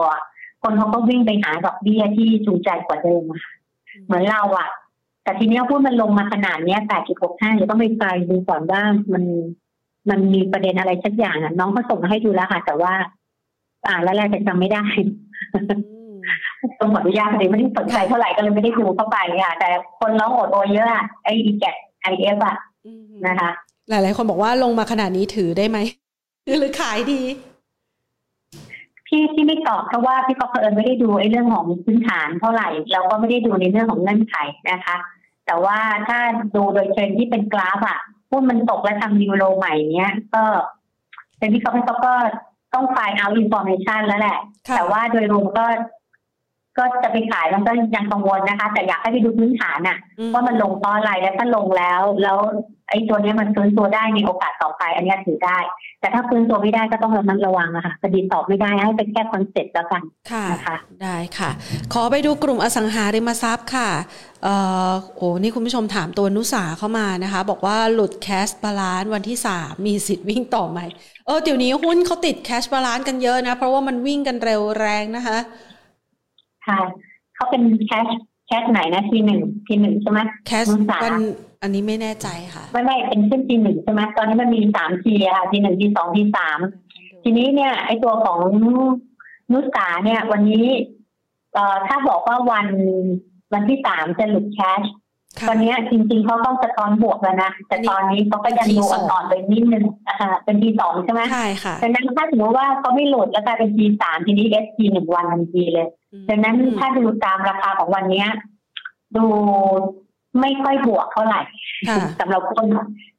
คนเขาก็วิ่งไปหาดอกเบี้ยที่จูงใจกว่าเดิมเหมือนเราอะ แต่ทีนี้พูดมันลงมาขนาดเนี้ยแปดจุดหกห้าเดี๋ยวต้องไปไกลดูก่อนว่ามันมันมีประเด็นอะไรสักอย่างอะน้องก็ส่งมาให้ดูแล้วค่ะ แต่ว่า อ่านแล้วแหละแต่จำไม่ได้ต้องขออนุญาตเลยไม่ได้สนใจเท่าไหร่ก็เลยไม่ได้ดูเข้าไปค่ะ แต่คนร้องโอดโอยเยอะอะไอ EGATIF อะนะคะ หลายๆคนบอกว่าลงมาขนาดนี้ถือได้ไหมหรือขายดี พี่ที่ไม่ตอบเพราะว่าพี่ก็เผอิญไม่ได้ดูไอ้เรื่องของพื้นฐานเท่าไหร่ เราก็ไม่ได้ดูในเรื่องของเงื่อนไขนะคะ แต่ว่าถ้าดูโดยเทรนที่เป็นกราฟอะพวกมันตกและทำ new low ใหม่เนี้ยก็เป็นพี่เขาเขาก็ต้อง find เอา information แล้วแหละ แต่ว่าโดยรวมก็ ก็จะไปขายมันก็ยังกังวลนะคะ แต่อยากให้ไปดูพื้นฐานอะว่ามันลงเพราะอะไรแล้วถ้าลงแล้ว แล้วไอ้ตัวนี้มันฟื้นตัวได้มีโอกาสต่อไป อันนี้ถือได้ แต่ถ้าฟื้นตัวไม่ได้ก็ต้องระมัดระวังอะค่ะคือพี่ตอบไม่ได้ให้เป็นแค่ concept แล้วกันค่ะนะคะได้ค่ะ ขอไปดูกลุ่มอสังหาริมทรัพย์ค่ะเอ่อโอ้นี่คุณผู้ชมถามตัว NUSA เข้ามานะคะ บอกว่าหลุด cash balance วันที่สามมีสิทธิ์วิ่งต่อไหมเออเดี๋ยวนี้หุ้นเขาติด cash balance กันเยอะนะ เพราะว่ามันวิ่งกันเร็วแรงนะคะ ค่ะเขาเป็น cash cash ไหนนะ T หนึ่ง T หนึ่งใช่ไหม cash NUSA วันอันนี้ไม่แน่ใจค่ะไม่ไม่เป็นขึ้น T หนึ่งใช่ไหมตอนนี้มันมีสาม T อะค่ะ T หนึ่ง T สอง T สามทีนี้เนี่ย ไอตัวของ NUSA เนี่ย วันนี้เอ่อถ้าบอกว่าวันวันที่สามจะหลุด cash ค่ะตอนนี้จริงๆเขาต้องสะท้อนบวกแล้วนะ แต่ตอนนี้เขาก็ยังดูอ่อนๆไปนิดนึงอ่าเป็น T สองใช่ไหมใช่ค่ะดังนั้นถ้าสมมติว่าเขาไม่หลุดแล้วกลายเป็น T สามทีนี้ SP หนึ่งวันทันทีเลยดังนั้นถ้าดูตามราคาของวันเนี้ยดูไม่ค่อยบวกเท่าไหร่ค่ะสำหรับคน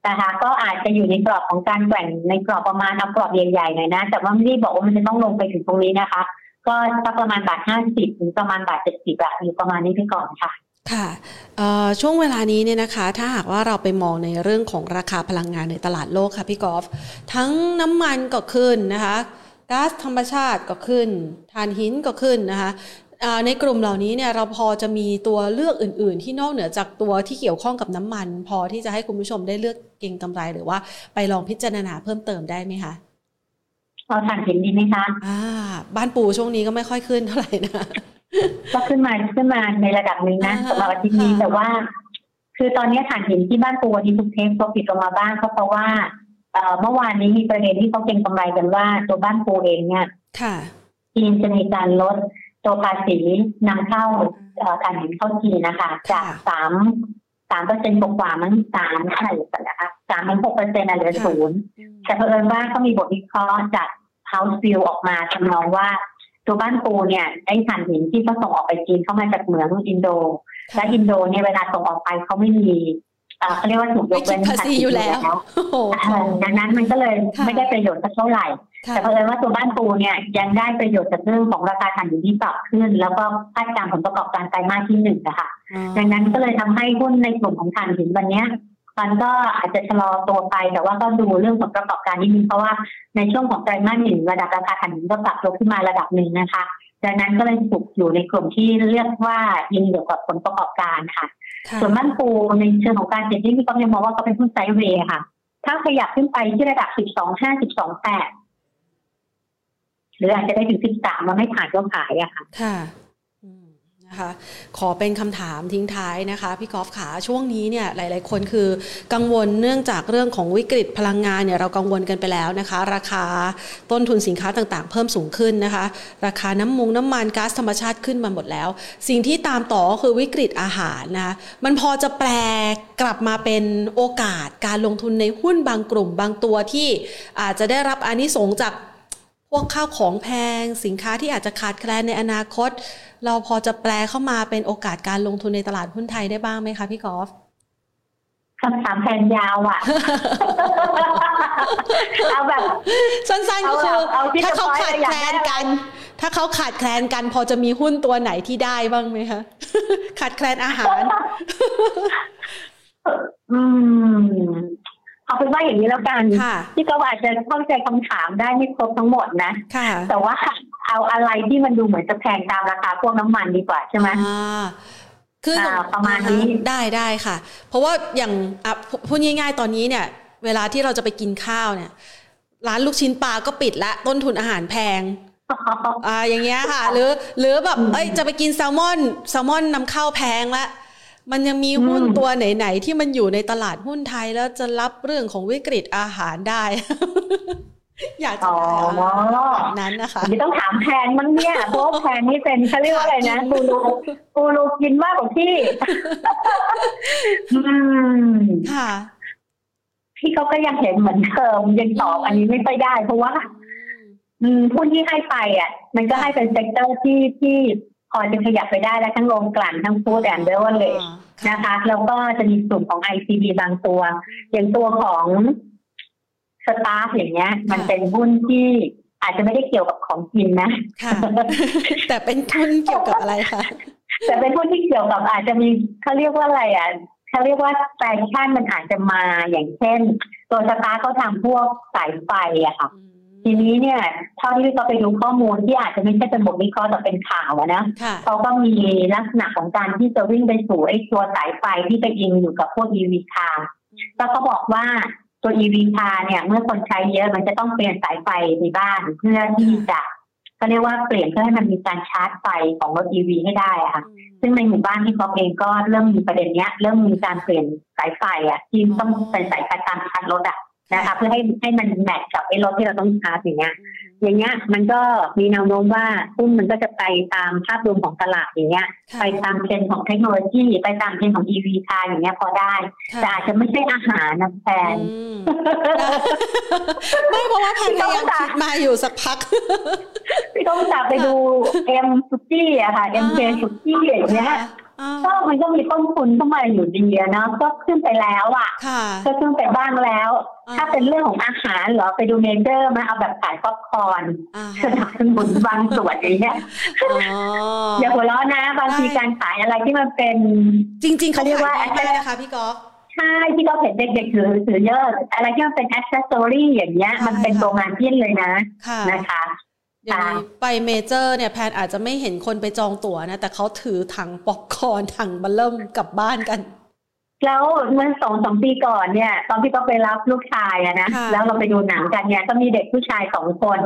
นะคะก็อาจจะอยู่ในกรอบของการแกว่งในกรอบประมาณเอากรอบใหญ่ๆหน่อยนะ แต่ว่าไม่ได้บอกว่ามันจะต้องลงไปถึงตรงนี้นะคะ ก็สักประมาณบาทห้าสิบถึงประมาณบาทเจ็ดสิบอะอยู่ประมาณนี้ไปก่อนค่ะ ค่ะเอ่อช่วงเวลานี้เนี่ยนะคะ ถ้าหากว่าเราไปมองในเรื่องของราคาพลังงานในตลาดโลกค่ะพี่กอล์ฟทั้งน้ำมันก็ขึ้นนะคะก๊าซธรรมชาติก็ขึ้นถ่านหินก็ขึ้นนะคะอ่าในกลุ่มเหล่านี้เนี่ยเราพอจะมีตัวเลือกอื่น ๆ ที่นอกเหนือจากตัวที่เกี่ยวข้องกับน้ำมัน พอที่จะให้คุณผู้ชมได้เลือกเก็งกำไรหรือว่าไปลองพิจารณาเพิ่มเติมได้ไหมคะเราทานเห็นดีไหมคะอ่าบ้านปูช่วงนี้ก็ไม่ค่อยขึ้นเท่าไหร่นะ ก็ขึ้นมาขึ้นมาในระดับหนึ่งนะอ่าสำหรับอาทิตย์นี้ค่ะแต่ว่า คือตอนนี้ฐานหินที่บ้านปูวันนี้ทุกเทปก็ปิดลงมาบ้างก็เพราะว่าเอ่อเมื่อวานนี้มีประเด็นที่เขาเก็งกำไรกันว่าตัวบ้านปูเองเนี่ยค่ะจีนจะมีการลดตัวภาษีนำเข้าเอ่อถ่านหินเข้าจีนนะคะ จากค่ะสามสามเปอร์เซ็นต์กว่าๆมั้งสามเท่าไหร่นะคะสามถึงหกเปอร์เซ็นต์เหลือศูนย์แต่เผอิญว่าก็มีบทวิเคราะห์จาก House View ออกมาทำนองว่า ตัวบ้านปูเนี่ยไอ้ถ่านหินที่เขาส่งออกไปจีนเข้ามาจากเหมืองอินโด และอินโดเนี่ยเวลาส่งออกไปเขาไม่มีเอ่อเขาเรียกว่าถูกยไม่กคิเว้ดนภาษีอยู่แล้วโอ้โหเออดังนั้นมันก็เลยค่ะไม่ได้ประโยชน์สักเท่าไหร่ค่ะแต่เผอิญว่าตัวบ้านปูเนี่ยยังได้ประโยชน์จากเรื่องของราคาถ่านหินที่ปรับขึ้น แล้วก็คาดการณ์ผลประกอบการไตรมาสที่หนึ่งนะคะดังนั้นก็เลยทำให้หุ้นในกลุ่มของถ่านหินวันเนี้ย มันก็อาจจะชะลอตัวไป แต่ว่าก็ดูเรื่องผลประกอบการนิดนึงเพราะว่าในช่วงของไตรมาสหนึ่งระดับราคาถ่านหินก็ปรับตัวขึ้นมาระดับหนึ่งนะคะ ดังนั้นก็เลยถูกอยู่ในกลุ่มที่เรียกว่ายิงเกี่ยวกับผลประกอบการค่ะค่ะส่วนบ้านปูในเชิงของการเซ็นที่พี่ก็ยังมองว่าเขาเป็นหุ้นไซด์เวย์ค่ะ ถ้าขยับขึ้นไปที่ระดับ 12.5 12.8 หรืออาจจะได้ถึง 13 มันไม่ผ่านก็ขายอะค่ะค่ะอืม นะคะขอเป็นคำถามทิ้งท้ายนะคะพี่กอล์ฟขาช่วงนี้เนี่ยหลาย ๆ คนคือกังวลเนื่องจากเรื่องของวิกฤตพลังงานเนี่ยเรากังวลกันไปแล้วนะคะ ราคาต้นทุนสินค้าต่าง ๆ เพิ่มสูงขึ้นนะคะ ราคาน้ำมงน้ำมันก๊าซธรรมชาติขึ้นมาหมดแล้ว สิ่งที่ตามต่อก็คือวิกฤตอาหารนะคะมันพอจะแปลกลับมาเป็นโอกาสการลงทุนในหุ้นบางกลุ่มบางตัวที่อาจจะได้รับอานิสงจาก พวกข้าวของแพง สินค้าที่อาจจะขาดแคลนในอนาคต เราพอจะแปลเข้ามาเป็นโอกาสการลงทุนในตลาดหุ้นไทยได้บ้างไหมคะพี่กอล์ฟคำถามแทนยาวอะ เอาแบบสั้นๆก็คือเอาเอาที่ถ้าเขาจะขาดอยากแคลได้นอะไรกัน ถ้าเขาขาดแคลนกัน พอจะมีหุ้นตัวไหนที่ได้บ้างไหมคะ ขาดแคลนอาหาร อืม เอาเป็นว่าอย่างนี้แล้วกันค่ะที่ก็อาจจะเข้าใจคำถามได้ไม่ครบทั้งหมดนะค่ะแต่ว่าเอาอะไรที่มันดูเหมือนจะแพงตามราคาพวกน้ำมันดีกว่าใช่ไหมอ่าคือออ่าประมาณนี้อ่าได้ได้ค่ะ เพราะว่าอย่างอะพูพูดง่ายๆตอนนี้เนี่ย เวลาที่เราจะไปกินข้าวเนี่ย ร้านลูกชิ้นปลาก็ปิดละต้นทุนอาหารแพงอ่าอย่างเงี้ยค่ะ หรือ หรือแบบเอ้ยจะไปกินแซลมอนแซลมอนนำเข้าแพงละ มันยังมีหุ้นตัวไหน ๆ ที่มันอยู่ในตลาดหุ้นไทยแล้วจะรับเรื่องของวิกฤตอาหารได้ อยากจะได้นั้นนะคะไม่ต้องถามแพงมั้งเนี่ยเพราะแพงนี่เป็นเขาเรียกว่าอะไรนะกูรูกูรูกินมากกว่าพี่ค่ะพี่เขาก็ยังเห็นเหมือนเดิมยังตอบอันนี้ไม่ไปได้ เพราะว่าอืมหุ้นที่ให้ไปอะ มันก็ให้เป็น sector ที่ที่ พอจะขยับไปได้แล้วทั้งโรงกลั่นทั้ง food and beverage เลยนะคะแล้วก็จะมีกลุ่มของ ICB บางตัว อย่างตัวของ STARK อย่างเงี้ย มันเป็นหุ้นที่อาจจะไม่ได้เกี่ยวกับของกินนะแต่เป็นหุ้นเกี่ยวกับอะไรคะแต่เป็นหุ้นที่เกี่ยวกับอาจจะมีเขาเรียกว่าอะไรอะเขาเรียกว่าแฟชั่นมันอาจจะมาอย่างเช่น ตัว STARK เขาทำพวกสายไฟอะค่ะ ทีนี้เนี่ยเท่าที่เราไปดูข้อมูลที่อาจจะไม่ใช่เป็นบทวิเคราะห์แต่เป็นข่าวนะเขาก็มีลักษณะของการที่จะวิ่งไปสู่ไอ้ตัวสายไฟที่ไปอิงอยู่กับพวก EV คาร์แล้วเขาบอกว่าตัว EV car เนี่ย เมื่อคนใช้เยอะมันจะต้องเปลี่ยนสายไฟในบ้านเพื่อที่จะก็เรียกว่าเปลี่ยนเพื่อให้มันมีการชาร์จไฟของรถ EV ให้ได้อะค่ะซึ่งในหมู่บ้านที่เขาเองก็เริ่มมีประเด็นเนี้ย เริ่มมีการเปลี่ยนสายไฟอะที่ต้องเป็นสายไฟตามชาร์จรถอะ นะคะเพื่อให้ให้มัน match กับไอ้รถที่เราต้องชาร์จอย่างเงี้ย อย่างเงี้ย มันก็มีแนวโน้มว่าหุ้นมันก็จะไปตามภาพรวมของตลาดอย่างเงี้ย ไปตามเทรนด์ของเทคโนโลยีไปตามเทรนด์ของ EV คาร์อย่างเงี้ยพอได้ แต่อาจจะไม่ใช่อาหารนะแพนไม่เพราะว่าแพนพยายามคิดมาอยู่สักพักพี่ต้องจากไปดูเอ็มสุกี้อะค่ะเอ็มเคสุกี้อย่างเงี้ย ก็มันก็มีต้นทุนเข้ามาอยู่ดีนะก็ขึ้นไปแล้วอะก็ขึ้นไปบ้างแล้ว ถ้าเป็นเรื่องของอาหารเหรอไปดูเมเจอร์มาเอาแบบขายป๊อปคอร์นสนับสนุนบางส่วนอย่างเงี้ยอย่าหัวเราะนะบางทีการขายอะไรที่มันเป็น จริง ๆเขาเรียกว่าอะไรนะคะพี่ก๊อฟใช่ที่เขาเห็นเด็กๆถือถือเยอะ อะไรที่มันเป็นแอคเซสซอรี่อย่างเงี้ย มันเป็นโรงงานที่เลยนะนะคะ เดี๋ยวนี้ไปเมเจอร์เนี่ยแพนอาจจะไม่เห็นคนไปจองตั๋วนะ แต่เขาถือถังป๊อปคอร์นถังบัลเริ่มกลับบ้านกัน แล้วเมื่อสองสองปีก่อนเนี่ย ตอนที่เขาไปรับลูกชายอะนะแล้วเราไปดูหนังกันเนี่ยก็มีเด็กผู้ชายสองคน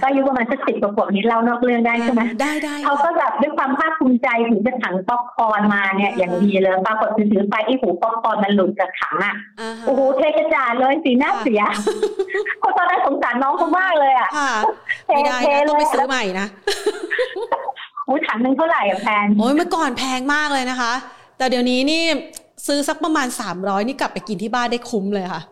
ก็อายุประมาณสักสิบกว่าขวบนี้เล่านอกเรื่องได้ใช่ไหมได้ได้เขาก็แบบด้วยความภาคภูมิใจถึงจะถังป๊อปคอร์นมาเนี่ยอย่างดีเลยปรากฏถือไปไอ้หูป๊อปคอร์นมันหลุดจากถังอะโอ้โหเทกระจาดเลยสีหน้าเสียคนตอนนั้นสงสารน้องเขามากเลยอะไม่ได้ต้องไปซื้อใหม่นะอุ้ยถังนึงเท่าไหร่อะแพงโอ้ยเมื่อก่อนแพงมากเลยนะคะ แต่เดี๋ยวนี้นี่ ซื้อสักประมาณสามร้อยนี่กลับไปกินที่บ้านได้คุ้มเลยค่ะ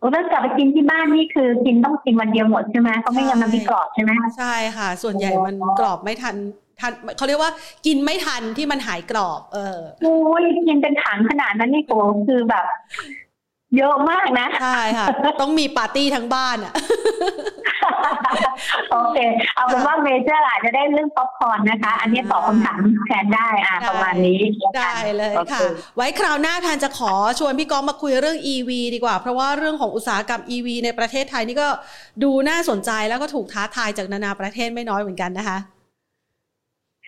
โอ้ถ้ากลับไปกินที่บ้านนี่คือกินต้องกินวันเดียวหมดใช่ไหมเขาไม่งั้นมันมีกรอบใช่ไหมใช่ค่ะ ส่วนใหญ่มันกรอบไม่ทันทันเขาเรียกว่ากินไม่ทันที่มันหายกรอบ เออโอ้ยกินเป็นถังขนาดนั้นนี่โกคือแบบ เยอะมากนะใช่ค่ะ ต้องมีปาร์ตี้ทั้งบ้านอะโอเค เอาเป็นว่าเมเจอร์อาจจะได้เรื่องป๊อปคอร์นนะคะ อันนี้ตอบคำถามแทนได้อะประมาณนี้ได้เลยค่ะ ไว้คราวหน้าทานจะขอชวนพี่ก้องมาคุยเรื่อง EV ดีกว่า เพราะว่าเรื่องของอุตสาหกรรม EV ในประเทศไทยนี่ก็ดูน่าสนใจแล้วก็ถูกท้าทายจากนานาประเทศไม่น้อยเหมือนกันนะคะ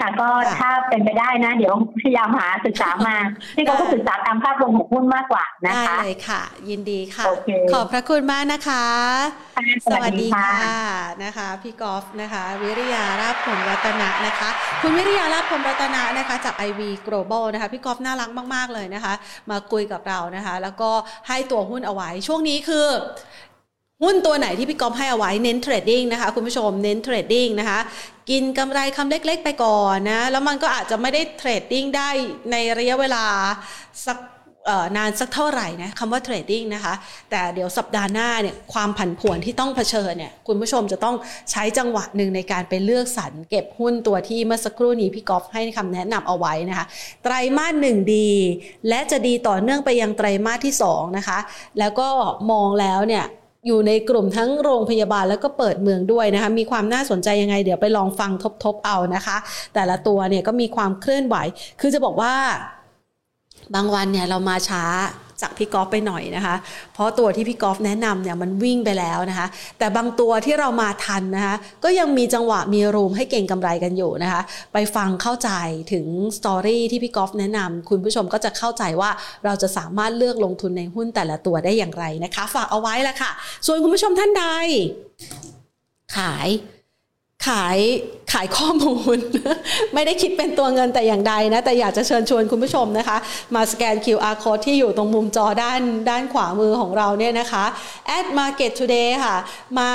ค่ะก็ถ้าเป็นไปได้นะ เดี๋ยวพยายามหาศึกษามาที่เขาก็ศึกษาตามภาพรวมของหุ้นมากกว่านะคะได้เลยค่ะ ยินดีค่ะ ขอบพระคุณมากนะคะ สวัสดีค่ะนะคะ พี่กอล์ฟนะคะ วิริยาราพมรัตนะนะคะ คุณวิริยาราพมรัตนะนะคะ จาก IV Global นะคะ พี่กอล์ฟน่ารักมาก ๆ เลยนะคะ มาคุยกับเรานะคะ แล้วก็ให้ตัวหุ้นเอาไว้ช่วงนี้คือ หุ้นตัวไหนที่พี่ก๊อฟให้เอาไว้เน้น trading นะคะคุณผู้ชมเน้น trading นะคะกินกำไรคำเล็กๆไปก่อนนะแล้วมันก็อาจจะไม่ได้เทรดดิ้งได้ในระยะเวลาสักนานสักเท่าไหร่นะคำว่าเทรดดิ้งนะคะ แต่เดี๋ยวสัปดาห์หน้าเนี่ยความผันผวนที่ต้องเผชิญเนี่ยคุณผู้ชมจะต้องใช้จังหวะหนึ่งในการไปเลือกสรรเก็บหุ้นตัวที่เมื่อสักครู่นี้พี่กอฟให้คำแนะนำเอาไว้นะคะ ไตรมาสหนึ่งดี และจะดีต่อเนื่องไปยังไตรมาสที่2นะคะแล้วก็มองแล้วเนี่ย อยู่ในกลุ่มทั้งโรงพยาบาลแล้วก็เปิดเมืองด้วยนะคะ มีความน่าสนใจยังไง เดี๋ยวไปลองฟังทบๆเอานะคะ แต่ละตัวเนี่ยก็มีความเคลื่อนไหว คือจะบอกว่า บางวันเนี่ยเรามาช้า จากพี่กอล์ฟไปหน่อยนะคะ เพราะตัวที่พี่กอล์ฟแนะนำเนี่ยมันวิ่งไปแล้วนะคะ แต่บางตัวที่เรามาทันนะคะ ก็ยังมีจังหวะมีรูมให้เก่งกำไรกันอยู่นะคะ ไปฟังเข้าใจถึงสตอรี่ที่พี่กอล์ฟแนะนำคุณผู้ชมก็จะเข้าใจว่าเราจะสามารถเลือกลงทุนในหุ้นแต่ละตัวได้อย่างไรนะคะ ฝากเอาไว้ละค่ะ ส่วนคุณผู้ชมท่านใด ขาย ขายขายข้อมูล ไม่ได้คิดเป็นตัวเงินแต่อย่างใดนะ แต่อยากจะเชิญชวนคุณผู้ชมนะคะ มาสแกน QR code ที่อยู่ตรงมุมจอด้านด้านขวามือของเราเนี่ยนะคะ at market today ค่ะ มา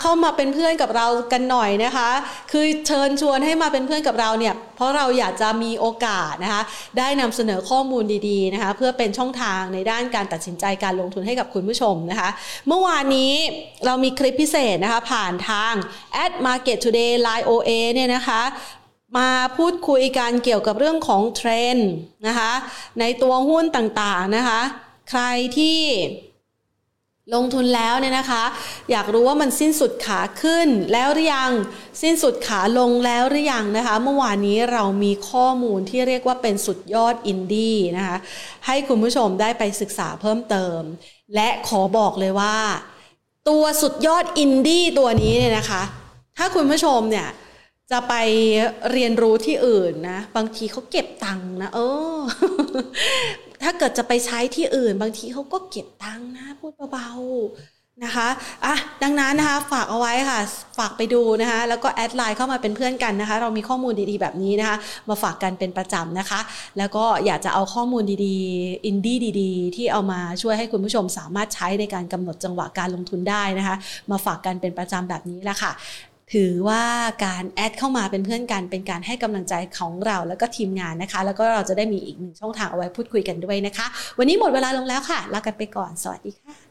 เข้ามาเป็นเพื่อนกับเรากันหน่อยนะคะ คือเชิญชวนให้มาเป็นเพื่อนกับเราเนี่ยเพราะเราอยากจะมีโอกาสนะคะ ได้นำเสนอข้อมูลดีๆนะคะ เพื่อเป็นช่องทางในด้านการตัดสินใจการลงทุนให้กับคุณผู้ชมนะคะ เมื่อวานนี้เรามีคลิปพิเศษนะคะ ผ่านทาง at market today line OA เนี่ยนะคะมาพูดคุยกันเกี่ยวกับเรื่องของเทรนด์นะคะในตัวหุ้นต่างๆนะคะใครที่ลงทุนแล้วเนี่ยนะคะ อยากรู้ว่ามันสิ้นสุดขาขึ้นแล้วหรือยังสิ้นสุดขาลงแล้วหรือยังนะคะ เมื่อวานนี้เรามีข้อมูลที่เรียกว่าเป็นสุดยอดอินดี้นะคะให้คุณผู้ชมได้ไปศึกษาเพิ่มเติม และขอบอกเลยว่า ตัวสุดยอดอินดี้ตัวนี้เนี่ยนะคะ ถ้าคุณผู้ชมเนี่ยจะไปเรียนรู้ที่อื่นนะ บางทีเขาเก็บตังค์นะเออ ถ้าเกิดจะไปใช้ที่อื่น บางทีเขาก็เก็บตังค์นะพูดเบาๆนะคะอะดังนั้นนะคะฝากเอาไว้ค่ะ ฝากไปดูนะคะ แล้วก็แอดไลน์เข้ามาเป็นเพื่อนกันนะคะ เรามีข้อมูลดีๆแบบนี้นะคะ มาฝากกันเป็นประจำนะคะ แล้วก็อยากจะเอาข้อมูลดีๆ อินดี้ดีๆ ที่เอามาช่วยให้คุณผู้ชมสามารถใช้ในการกำหนดจังหวะการลงทุนได้นะคะ มาฝากกันเป็นประจำแบบนี้แหละค่ะ ถือว่าการแอดเข้ามาเป็นเพื่อนกัน เป็นการให้กำลังใจของเราแล้วก็ทีมงานนะคะ แล้วก็เราจะได้มีอีกหนึ่งช่องทางเอาไว้พูดคุยกันด้วยนะคะ วันนี้หมดเวลาลงแล้วค่ะลากันไปก่อนสวัสดีค่ะ